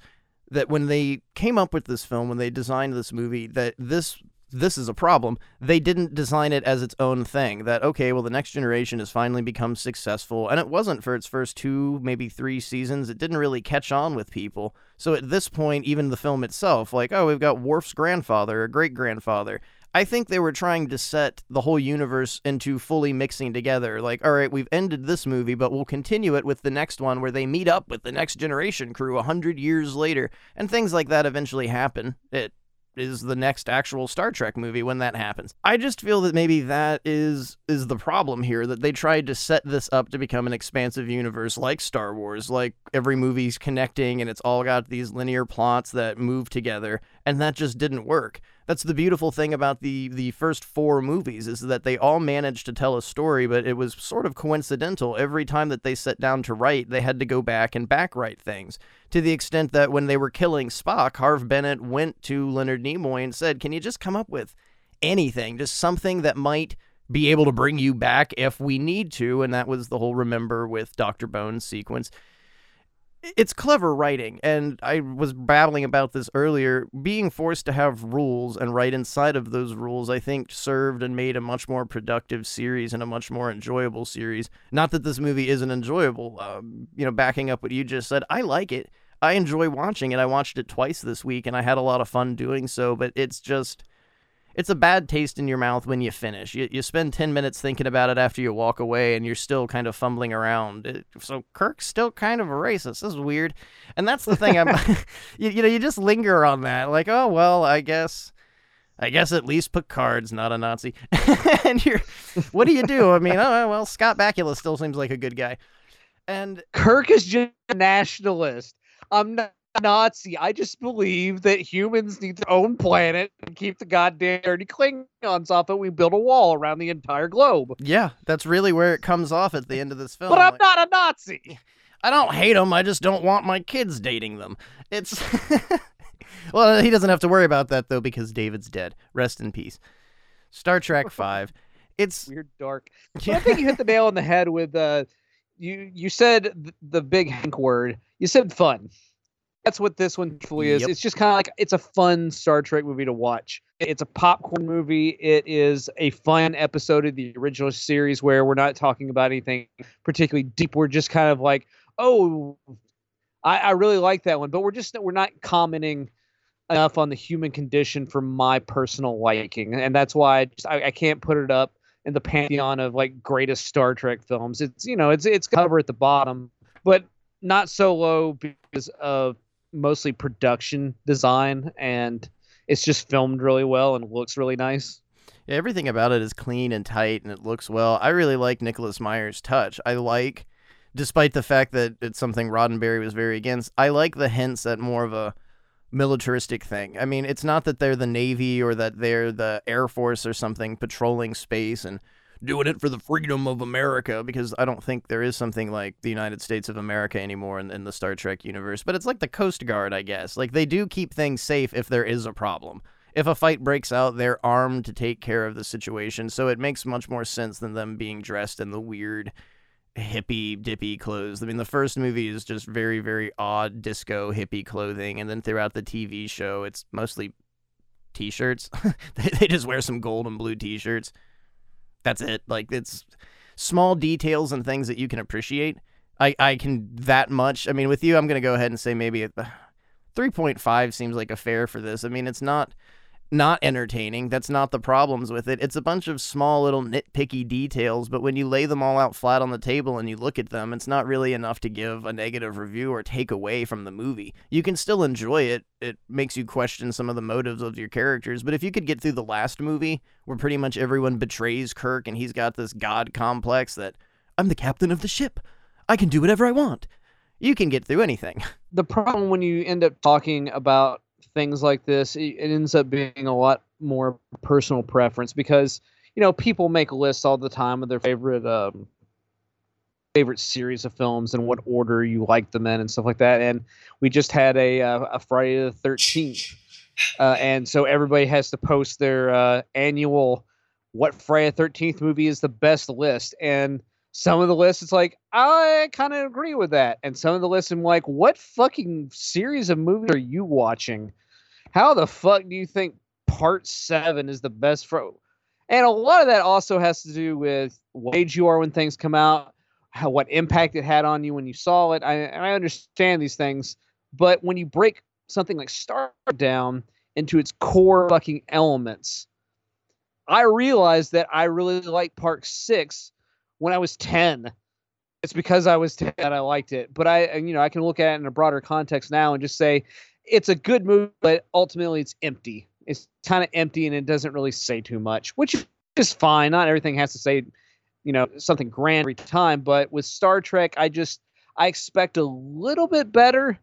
that when they came up with this film, when they designed this movie, that this this is a problem. They didn't design it as its own thing. That, okay, well, the next generation has finally become successful. And it wasn't for its first two, maybe three seasons. It didn't really catch on with people. So at this point, even the film itself, like, oh, we've got Worf's grandfather or great grandfather. I think they were trying to set the whole universe into fully mixing together. Like, all right, we've ended this movie, but we'll continue it with the next one where they meet up with the next generation crew a hundred years later. And things like that eventually happen. It is the next actual Star Trek movie when that happens. I just feel that maybe that is is the problem here that they tried to set this up to become an expansive universe like Star Wars, like every movie's connecting and it's all got these linear plots that move together and that just didn't work. That's the beautiful thing about the the first four movies is that they all managed to tell a story, but it was sort of coincidental. Every time that they sat down to write, they had to go back and backwrite things to the extent that when they were killing Spock, Harve Bennett went to Leonard Nimoy and said, "Can you just come up with anything, just something that might be able to bring you back if we need to?" And that was the whole remember with Dr. Bones sequence it's clever writing and i was babbling about this earlier. Being forced to have rules and write inside of those rules i think served and made a much more productive series and a much more enjoyable series. Not that this movie isn't enjoyable um, you know backing up what you just said i like it. I enjoy watching it. I watched it twice this week and i had a lot of fun doing so but it's just it's a bad taste in your mouth when you finish. You, you spend 10 minutes thinking about it after you walk away and you're still kind of fumbling around. It, so Kirk's still kind of a racist. This is weird. And that's the thing. I'm, you, you know, you just linger on that. Like, oh, well, I guess. I guess at least Picard's not a Nazi. and you're, what do you do? I mean, oh, well, Scott Bakula still seems like a good guy. And Kirk is just a nationalist. I'm not Nazi. I just believe that humans need their own planet and keep the goddamn dirty Klingons off it. We build a wall around the entire globe. yeah, that's really where it comes off at the end of this film. But I'm Like- not a Nazi. I don't hate them. I just don't want my kids dating them. It's well, he doesn't have to worry about that though because David's dead. Rest in peace. Star Trek Five. It's Weird, dark. I think you hit the nail on the head with uh, you. You said th- the big Hank word. You said fun. That's what this one truly is. Yep. It's just kind of like it's a fun Star Trek movie to watch. It's a popcorn movie. It is a fun episode of the original series where we're not talking about anything particularly deep. We're just kind of like, oh, I, I really like that one, but we're just we're not commenting enough on the human condition for my personal liking, and that's why I, just, I, I can't put it up in the pantheon of like greatest Star Trek films. It's you know it's it's cover at the bottom, but not so low because of mostly production design and it's just filmed really well and looks really nice. yeah, everything about it is clean and tight and it looks well. I really like Nicholas Meyer's touch. I like, despite the fact that it's something Roddenberry was very against. I like the hints at more of a militaristic thing. I mean, it's not that they're the Navy or that they're the Air Force or something patrolling space and doing it for the freedom of America because I don't think there is something like the United States of America anymore in, in the Star Trek universe. But it's like the Coast Guard, I guess. Like they do keep things safe if there is a problem. If a fight breaks out, they're armed to take care of the situation. So it makes much more sense than them being dressed in the weird hippie dippy clothes. I mean, the first movie is just very, very odd disco hippie clothing, and then throughout the TV show, it's mostly t-shirts. they, they just wear some gold and blue t-shirts. That's it. Like it's small details and things that you can appreciate. I I can that much. I mean, with you, I'm gonna go ahead and say maybe uh, 3.5 seems like a fair for this. I mean, it's not not entertaining. That's not the problems with it. It's a bunch of small little nitpicky details, but when you lay them all out flat on the table and you look at them, it's not really enough to give a negative review or take away from the movie. You can still enjoy it. It makes you question some of the motives of your characters, but if you could get through the last movie where pretty much everyone betrays Kirk and he's got this god complex that I'm the captain of the ship. I can do whatever I want. You can get through anything. The problem when you end up talking about things like this, it ends up being a lot more personal preference because you know people make lists all the time of their favorite um, favorite series of films and what order you like them in and stuff like that. And we just had a uh, a Friday the Thirteenth, uh, and so everybody has to post their uh, annual what Friday the Thirteenth movie is the best list and some of the lists it's like i kind of agree with that. And some of the lists i'm like what fucking series of movies are you watching? How the fuck do you think part seven is the best for and a lot of that also has to do with what age you are when things come out how what impact it had on you when you saw it. I, I understand these things but when you break something like star down into its core fucking elements i realized that i really like part six when I was 10. It's because I was 10 that I liked it. But I, you know, I can look at it in a broader context now and just say it's a good movie, but ultimately it's empty. It's kind of empty and it doesn't really say too much, which is fine. Not everything has to say, you know, something grand every time. But with Star Trek, I just, I expect a little bit better,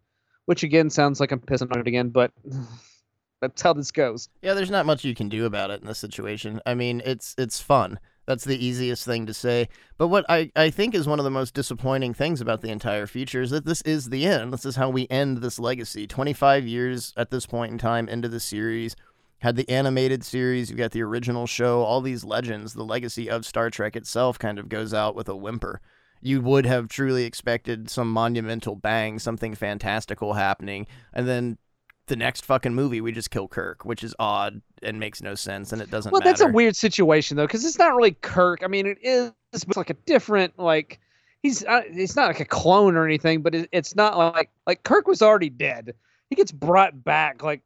which again sounds like I'm pissing on it again, but that's how this goes. Yeah, there's not much you can do about it in this situation. I mean, it's it's fun. That's the easiest thing to say. But what I, I think is one of the most disappointing things about the entire future is that this is the end. This is how we end this legacy. 25 years at this point in time into the series. Had the animated series, you got the original show, all these legends. The legacy of Star Trek itself kind of goes out with a whimper. You would have truly expected some monumental bang, something fantastical happening, and then the next fucking movie we just kill Kirk, which is odd and makes no sense and it doesn't well matter. that's a weird situation though because it's not really Kirk. I mean it is it's like a different like he's uh, he's not like a clone or anything, but it, it's not like like Kirk was already dead. He gets brought back like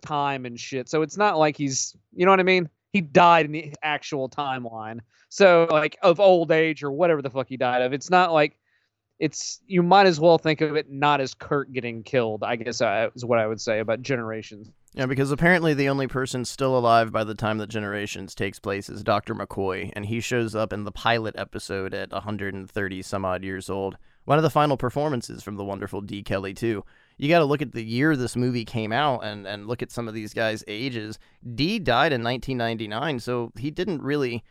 time and shit. So it's not like he's you know what I mean? He died in the actual timeline. So like of old age or whatever the fuck he died of. It's not like it's you might as well think of it not as Kirk getting killed. I guess uh, is what I would say about Generations. Yeah, because apparently the only person still alive by the time that Generations takes place is Dr. McCoy, and he shows up in the pilot episode at 130 some odd years old. One of the final performances from the wonderful D. Kelley, too. You got to look at the year this movie came out and, and look at some of these guys' ages. D died in 1999, so he didn't really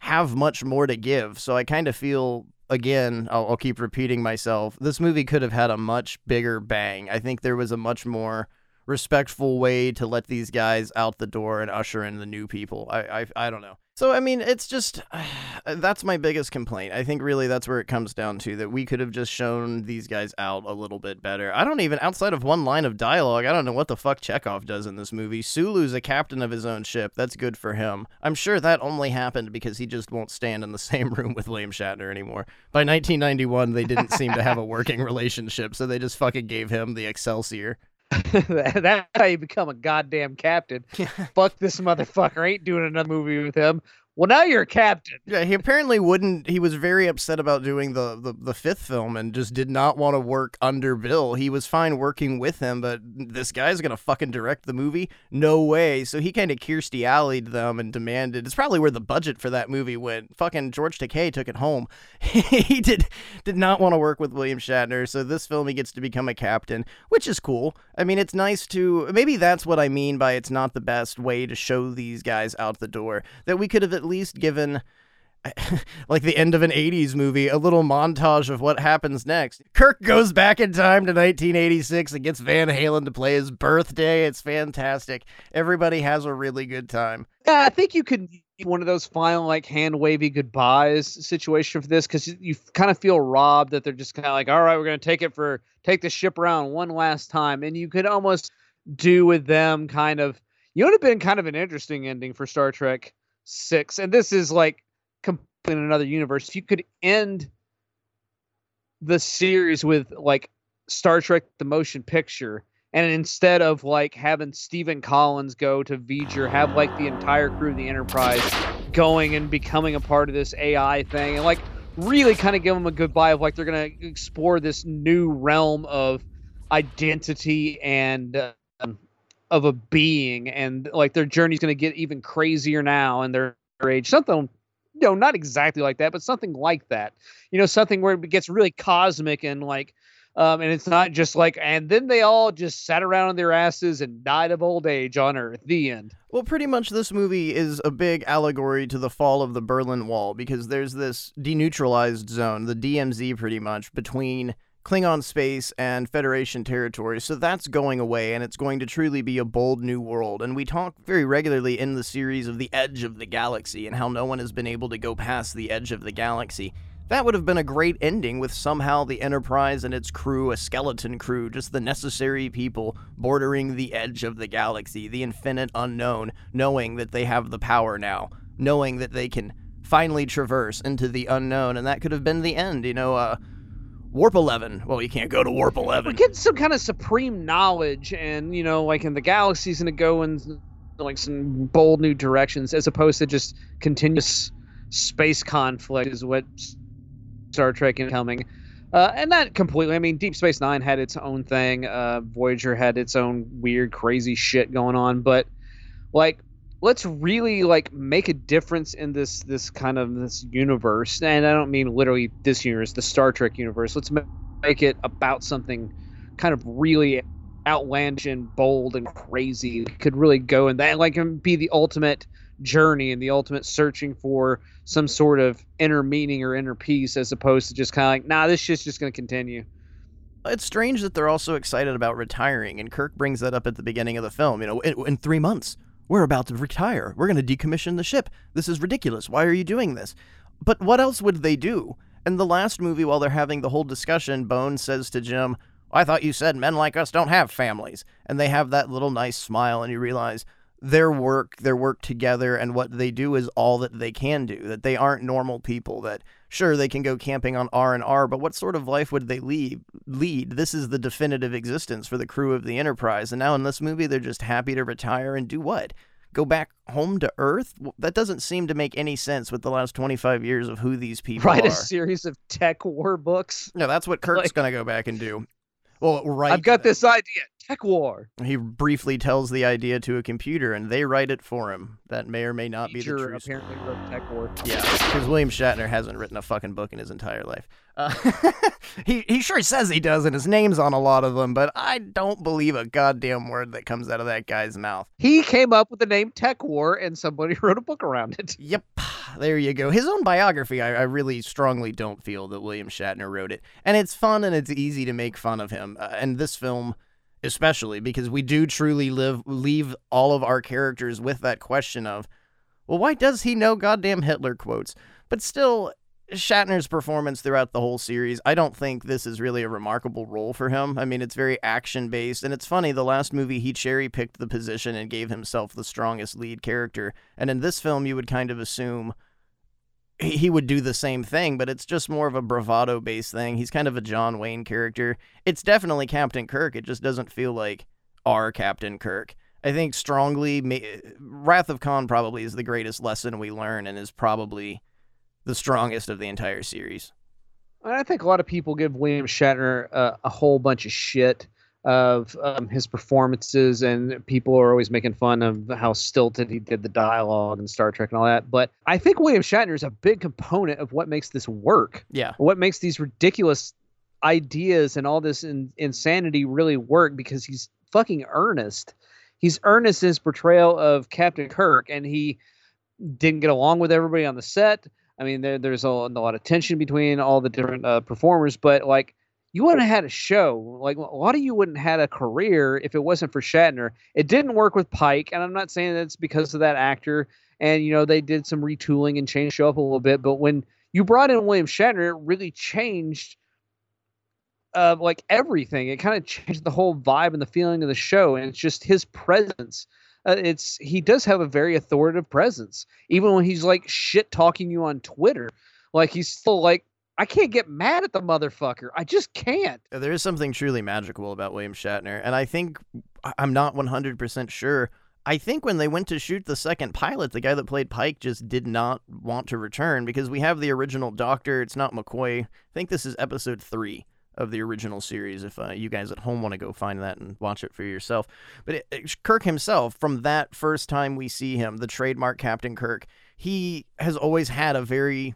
have much more to give. So I kind of feel again, I'll, I'll, keep repeating myself. This movie could have had a much bigger bang. I think there was a much more respectful way to let these guys out the door and usher in the new people. I I, I don't know. So I mean, it's just that's my biggest complaint. I think really that's where it comes down to that we could have just shown these guys out a little bit better. I don't even outside of one line of dialogue, I don't know what the fuck Chekov does in this movie. Sulu's a captain of his own ship. That's good for him. I'm sure that only happened because he just won't stand in the same room with William Shatner anymore. By 1991, they didn't seem to have a working relationship, so they just fucking gave him the Excelsior. That's how you become a goddamn captain. Fuck this motherfucker. Ain't doing another movie with him. Well, now you're a captain. Yeah, he apparently wouldn't. He was very upset about doing the, the, the fifth film and just did not want to work under Bill. He was fine working with him, but this guy's going to fucking direct the movie? No way. So he kind of Kirstie Alley'd them and demanded. It's probably where the budget for that movie went. Fucking George Takei took it home. he did, did not want to work with William Shatner. So this film, he gets to become a captain, which is cool. I mean, it's nice to. Maybe that's what I mean by it's not the best way to show these guys out the door. That we could have at least given like the end of an 80s movie, a little montage of what happens next. Kirk goes back in time to 1986 and gets Van Halen to play his birthday. It's fantastic. Everybody has a really good time. Yeah, I think you could one of those final like hand wavy goodbyes situation for this because you kind of feel robbed that they're just kind of like, all right, we're gonna take it for take the ship around one last time, and you could almost do with them kind of. You would have been kind of an interesting ending for Star Trek Six, and this is like in another universe. If you could end the series with like Star Trek the motion picture and instead of like having Stephen Collins go to V'ger, have like the entire crew of the Enterprise going and becoming a part of this AI thing, and like really kind of give them a goodbye of like they're gonna explore this new realm of identity and um, of a being, and like their journey's gonna get even crazier now in their age. Something you know, not exactly like that, but something like that. You know, something where it gets really cosmic and like, um, and it's not just like, and then they all just sat around on their asses and died of old age on Earth. The end. Well, pretty much this movie is a big allegory to the fall of the Berlin Wall because there's this deneutralized zone, the DMZ pretty much, between Klingon space and Federation territory. So that's going away, and it's going to truly be a bold new world. And we talk very regularly in the series of the edge of the galaxy and how no one has been able to go past the edge of the galaxy. That would have been a great ending with somehow the Enterprise and its crew, a skeleton crew, just the necessary people bordering the edge of the galaxy, the infinite unknown, knowing that they have the power now, knowing that they can finally traverse into the unknown. And that could have been the end, you know, uh, Warp 11. Well, you can't go to Warp 11. We get some kind of supreme knowledge, and, you know, like in the galaxy's going to go in like some bold new directions as opposed to just continuous space conflict, is what Star Trek is coming. Uh, and that completely, I mean, Deep Space Nine had its own thing. Uh, Voyager had its own weird, crazy shit going on. But, like, let's really like make a difference in this this kind of this universe. And i don't mean literally this universe the star trek universe. Let's make it about something kind of really outlandish and bold and crazy. Could really go in that like be the ultimate journey and the ultimate searching for some sort of inner meaning or inner peace as opposed to just kind of like nah this shit's just going to continue. It's strange that they're also excited about retiring and kirk brings that up at the beginning of the film you know in, in three months we're about to retire. We're going to decommission the ship. This is ridiculous. Why are you doing this? But what else would they do? In the last movie, while they're having the whole discussion, Bones says to Jim, I thought you said men like us don't have families. And they have that little nice smile, and you realize their work, their work together, and what they do is all that they can do. That they aren't normal people. That sure they can go camping on R and R, but what sort of life would they lead? Lead. This is the definitive existence for the crew of the Enterprise. And now in this movie, they're just happy to retire and do what? Go back home to Earth? That doesn't seem to make any sense with the last 25 years of who these people Write are. a series of TekWar books. No, that's what Kirk's Like- going to go back and do. Well, right. I've got this idea. TekWar. He briefly tells the idea to a computer, and they write it for him. That may or may not be the truth. apparently wrote TekWar. Yeah, because William Shatner hasn't written a fucking book in his entire life. Uh, he he sure says he does, and his name's on a lot of them, but I don't believe a goddamn word that comes out of that guy's mouth. He came up with the name TekWar, and somebody wrote a book around it. Yep, there you go. His own biography, I, I really strongly don't feel that William Shatner wrote it, and it's fun and it's easy to make fun of him. Uh, and this film, especially because we do truly live leave all of our characters with that question of, well, why does he know goddamn Hitler quotes? But still, Shatner's performance throughout the whole series, I don't think this is really a remarkable role for him. I mean, it's very action based, and it's funny, the last movie he cherry picked the position and gave himself the strongest lead character. And in this film, you would kind of assume he would do the same thing, but it's just more of a bravado based thing. He's kind of a John Wayne character. It's definitely Captain Kirk, it just doesn't feel like our Captain Kirk. I think strongly, Wrath of Khan probably is the greatest lesson we learn and is probably the strongest of the entire series. I think a lot of people give William Shatner uh, a whole bunch of shit of um, his performances, and people are always making fun of how stilted he did the dialogue and Star Trek and all that. But I think William Shatner is a big component of what makes this work. Yeah. What makes these ridiculous ideas and all this in- insanity really work because he's fucking earnest. He's earnest in his portrayal of Captain Kirk, and he didn't get along with everybody on the set. I mean, there, there's a, a lot of tension between all the different uh, performers, but like you wouldn't have had a show. Like a lot of you wouldn't have had a career if it wasn't for Shatner. It didn't work with Pike, and I'm not saying that's because of that actor. And you know they did some retooling and changed show up a little bit, but when you brought in William Shatner, it really changed uh, like everything. It kind of changed the whole vibe and the feeling of the show, and it's just his presence. Uh, it's he does have a very authoritative presence, even when he's like shit talking you on Twitter. Like he's still like, I can't get mad at the motherfucker. I just can't. There is something truly magical about William Shatner, and I think I'm not 100% sure. I think when they went to shoot the second pilot, the guy that played Pike just did not want to return because we have the original Doctor. It's not McCoy. I think this is episode three of the original series if uh, you guys at home want to go find that and watch it for yourself. But it, it, Kirk himself, from that first time we see him, the trademark Captain Kirk, he has always had a very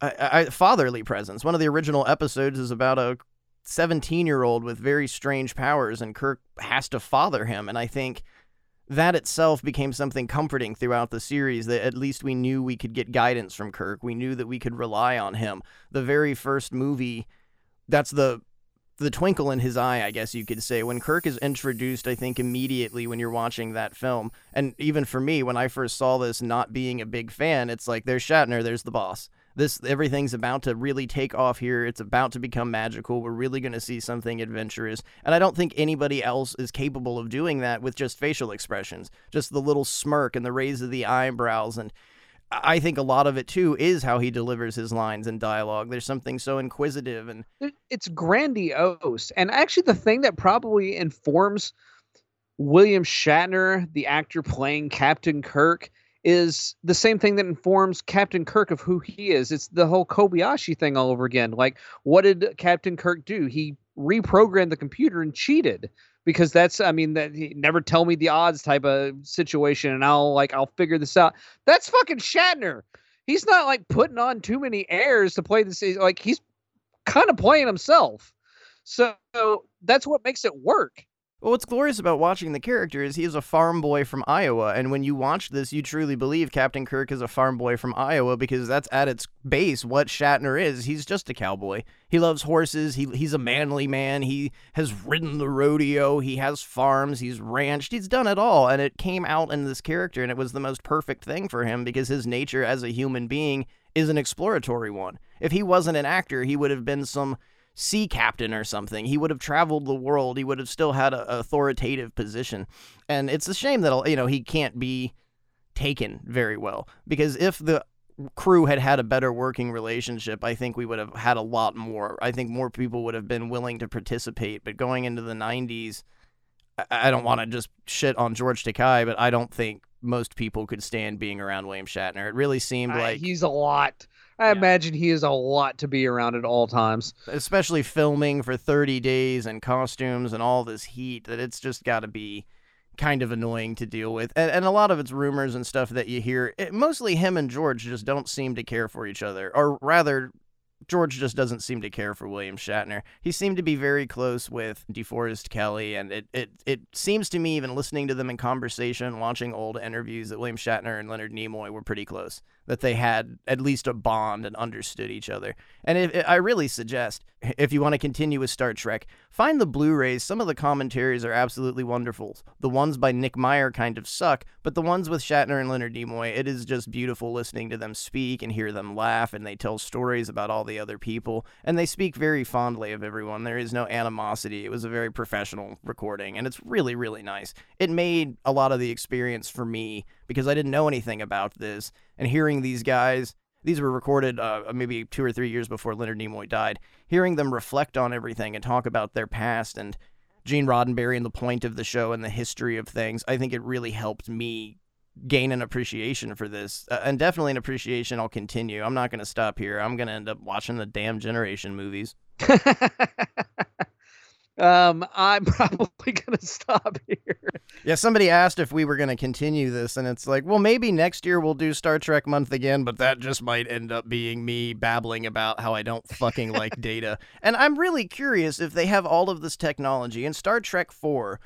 uh, fatherly presence. One of the original episodes is about a 17 year old with very strange powers, and Kirk has to father him. And I think that itself became something comforting throughout the series that at least we knew we could get guidance from Kirk. We knew that we could rely on him. The very first movie that's the the twinkle in his eye, I guess you could say. When Kirk is introduced, I think immediately when you're watching that film, and even for me, when I first saw this, not being a big fan, it's like there's Shatner, there's the boss. This everything's about to really take off here. It's about to become magical. We're really going to see something adventurous, and I don't think anybody else is capable of doing that with just facial expressions, just the little smirk and the raise of the eyebrows and I think a lot of it too is how he delivers his lines and dialogue. There's something so inquisitive and it's grandiose. And actually, the thing that probably informs William Shatner, the actor playing Captain Kirk, is the same thing that informs Captain Kirk of who he is. It's the whole Kobayashi thing all over again. Like, what did Captain Kirk do? He reprogrammed the computer and cheated because that's I mean that he never tell me the odds type of situation and I'll like I'll figure this out. That's fucking Shatner. He's not like putting on too many airs to play this like he's kind of playing himself. So that's what makes it work. Well, what's glorious about watching the character is he is a farm boy from Iowa, and when you watch this, you truly believe Captain Kirk is a farm boy from Iowa because that's at its base what Shatner is. He's just a cowboy. He loves horses. He he's a manly man. He has ridden the rodeo. He has farms. He's ranched. He's done it all, and it came out in this character, and it was the most perfect thing for him because his nature as a human being is an exploratory one. If he wasn't an actor, he would have been some sea captain or something. He would have traveled the world. He would have still had an authoritative position. And it's a shame that, you know, he can't be taken very well because if the crew had had a better working relationship, I think we would have had a lot more. I think more people would have been willing to participate. But going into the 90s, I don't want to just shit on George Takei, but I don't think most people could stand being around William Shatner. It really seemed uh, like he's a lot. I yeah. imagine he is a lot to be around at all times. Especially filming for 30 days and costumes and all this heat, that it's just got to be kind of annoying to deal with. And, and a lot of it's rumors and stuff that you hear. It, mostly him and George just don't seem to care for each other. Or rather, George just doesn't seem to care for William Shatner. He seemed to be very close with DeForest Kelley, and it, it, it seems to me, even listening to them in conversation, watching old interviews, that William Shatner and Leonard Nimoy were pretty close that they had at least a bond and understood each other. And if, I really suggest, if you want to continue with Star Trek, find the Blu rays. Some of the commentaries are absolutely wonderful. The ones by Nick Meyer kind of suck, but the ones with Shatner and Leonard Nimoy, it is just beautiful listening to them speak and hear them laugh, and they tell stories about all the other people. And they speak very fondly of everyone. There is no animosity. It was a very professional recording, and it's really, really nice. It made a lot of the experience for me because I didn't know anything about this. And hearing these guys, these were recorded uh, maybe two or three years before Leonard Nimoy died, hearing them reflect on everything and talk about their past and Gene Roddenberry and the point of the show and the history of things, I think it really helped me gain an appreciation for this uh, and definitely an appreciation I'll continue. I'm not going to stop here. I'm going to end up watching the damn generation movies. um, I'm probably gonna stop here. Yeah, somebody asked if we were gonna continue this, and it's like, well, maybe next year we'll do Star Trek month again, but that just might end up being me babbling about how I don't fucking like data. And I'm really curious if they have all of this technology in Star Trek 4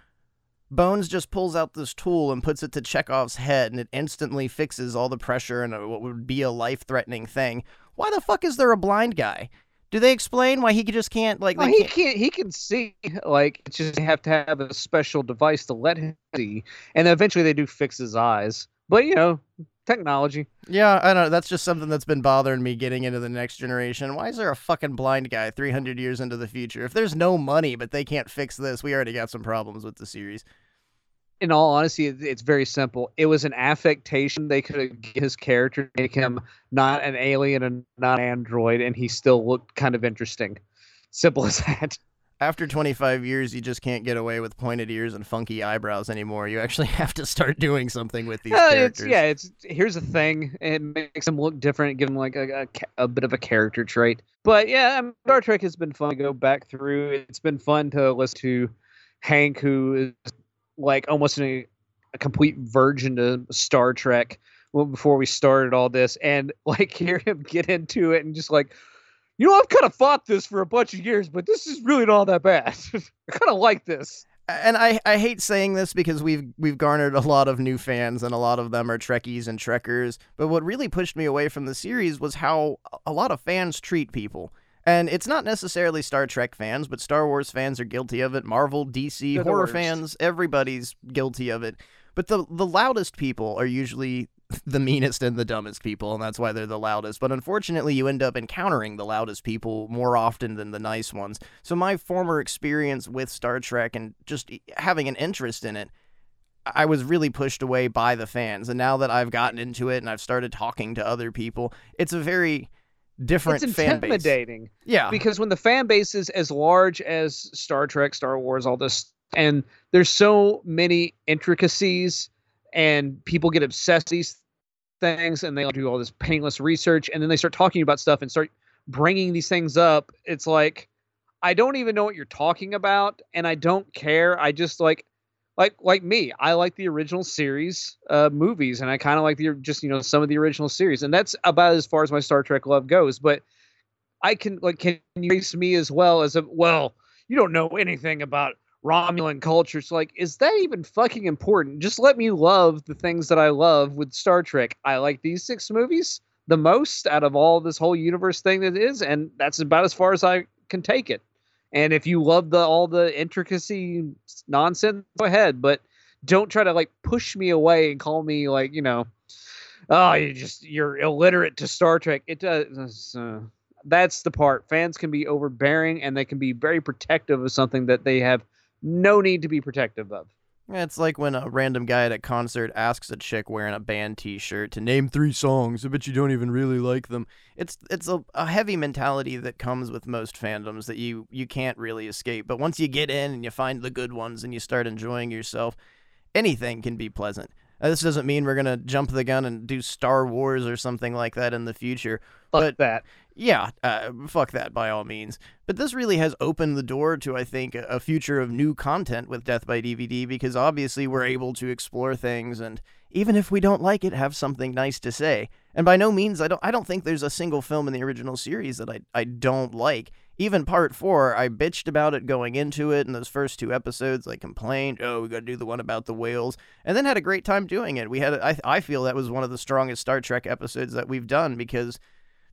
Bones just pulls out this tool and puts it to Chekov's head, and it instantly fixes all the pressure and uh, what would be a life threatening thing. Why the fuck is there a blind guy? Do they explain why he just can't like? Well, he can't- can't. He can see. Like, it's just have to have a special device to let him see, and eventually they do fix his eyes. But you know, technology. Yeah, I don't know. That's just something that's been bothering me getting into the next generation. Why is there a fucking blind guy 300 years into the future? If there's no money, but they can't fix this, we already got some problems with the series. In all honesty, it's very simple. It was an affectation they could have his character, make him not an alien and not an android, and he still looked kind of interesting. Simple as that. After 25 years, you just can't get away with pointed ears and funky eyebrows anymore. You actually have to start doing something with these Uh, it's characters. yeah. It's here's the thing. It makes him look different, give him like a, a, a bit of a character trait. But yeah, I mean, Star Trek has been fun to go back through. It's been fun to listen to Hank, who is like almost a, a complete virgin to Star Trek. Before we started all this, and like hear him get into it and just like. You know, I've kind of fought this for a bunch of years, but this is really not that bad. I kind of like this. and I, I hate saying this because we've we've garnered a lot of new fans and a lot of them are Trekkies and Trekkers. But what really pushed me away from the series was how a lot of fans treat people. And it's not necessarily Star Trek fans, but Star Wars fans are guilty of it. Marvel, DC, They're horror fans, everybody's guilty of it. But the the loudest people are usually the meanest and the dumbest people, and that's why they're the loudest. But unfortunately, you end up encountering the loudest people more often than the nice ones. So my former experience with Star Trek and just having an interest in it, I was really pushed away by the fans. And now that I've gotten into it and I've started talking to other people, it's a very different It's fan base. intimidating. Yeah. because when the fan base is as large as Star Trek, Star Wars, all this, and there's so many intricacies, and people get obsessed with these things, and they do all this painless research, and then they start talking about stuff and start bringing these things up. It's like I don't even know what you're talking about, and I don't care. I just like. Like like me, I like the original series uh, movies, and I kind of like the just you know some of the original series, and that's about as far as my Star Trek love goes. But I can like can you race me as well as a well, you don't know anything about Romulan culture. So like, is that even fucking important? Just let me love the things that I love with Star Trek. I like these six movies the most out of all this whole universe thing that is, and that's about as far as I can take it. And if you love the all the intricacy nonsense, go ahead, but don't try to like push me away and call me like, you know, oh, you just you're illiterate to Star Trek. It does. Uh, that's the part. Fans can be overbearing and they can be very protective of something that they have no need to be protective of. It's like when a random guy at a concert asks a chick wearing a band T-shirt to name three songs. I bet you don't even really like them. It's it's a, a heavy mentality that comes with most fandoms that you you can't really escape. But once you get in and you find the good ones and you start enjoying yourself, anything can be pleasant. Uh, this doesn't mean we're gonna jump the gun and do Star Wars or something like that in the future. Fuck But- that. Yeah, uh, fuck that by all means. But this really has opened the door to, I think, a future of new content with Death by DVD because obviously we're able to explore things and even if we don't like it, have something nice to say. And by no means, I don't, I don't think there's a single film in the original series that I, I don't like. Even part four, I bitched about it going into it. In those first two episodes, I complained, "Oh, we got to do the one about the whales," and then had a great time doing it. We had, I, I feel that was one of the strongest Star Trek episodes that we've done because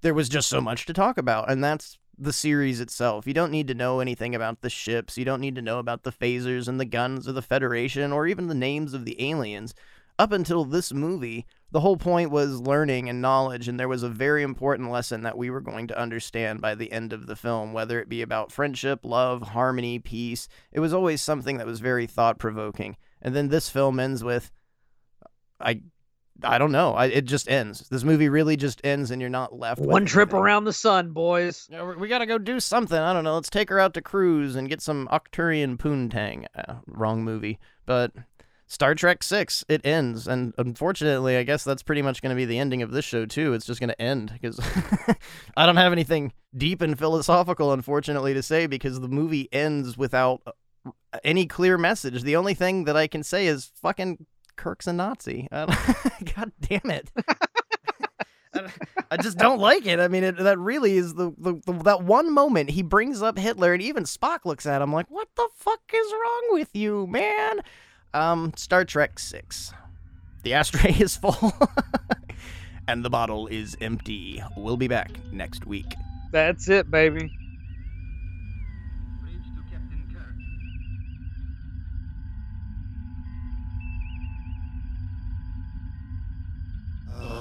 there was just so much to talk about, and that's the series itself. You don't need to know anything about the ships. You don't need to know about the phasers and the guns of the Federation or even the names of the aliens. Up until this movie, the whole point was learning and knowledge, and there was a very important lesson that we were going to understand by the end of the film, whether it be about friendship, love, harmony, peace. It was always something that was very thought provoking. And then this film ends with I I don't know. I, it just ends. This movie really just ends, and you're not left. with One trip anything. around the sun, boys. We- we gotta go do something. I don't know. Let's take her out to cruise and get some Octurian poontang. Uh, wrong movie, but Star Trek Six. It ends, and unfortunately, I guess that's pretty much going to be the ending of this show too. It's just going to end because I don't have anything deep and philosophical, unfortunately, to say because the movie ends without uh, any clear message. The only thing that I can say is fucking Kirk's a Nazi. God damn it. I- I just don't like it. I mean, it, that really is the, the, the that one moment he brings up Hitler, and even Spock looks at him like, "What the fuck is wrong with you, man?" Um, Star Trek 6. The ashtray is full, and the bottle is empty. We'll be back next week. That's it, baby.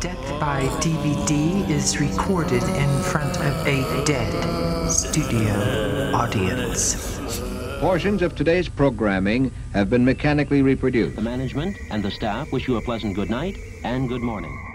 Death by DVD is recorded in front of a dead studio audience. Portions of today's programming have been mechanically reproduced. The management and the staff wish you a pleasant good night and good morning.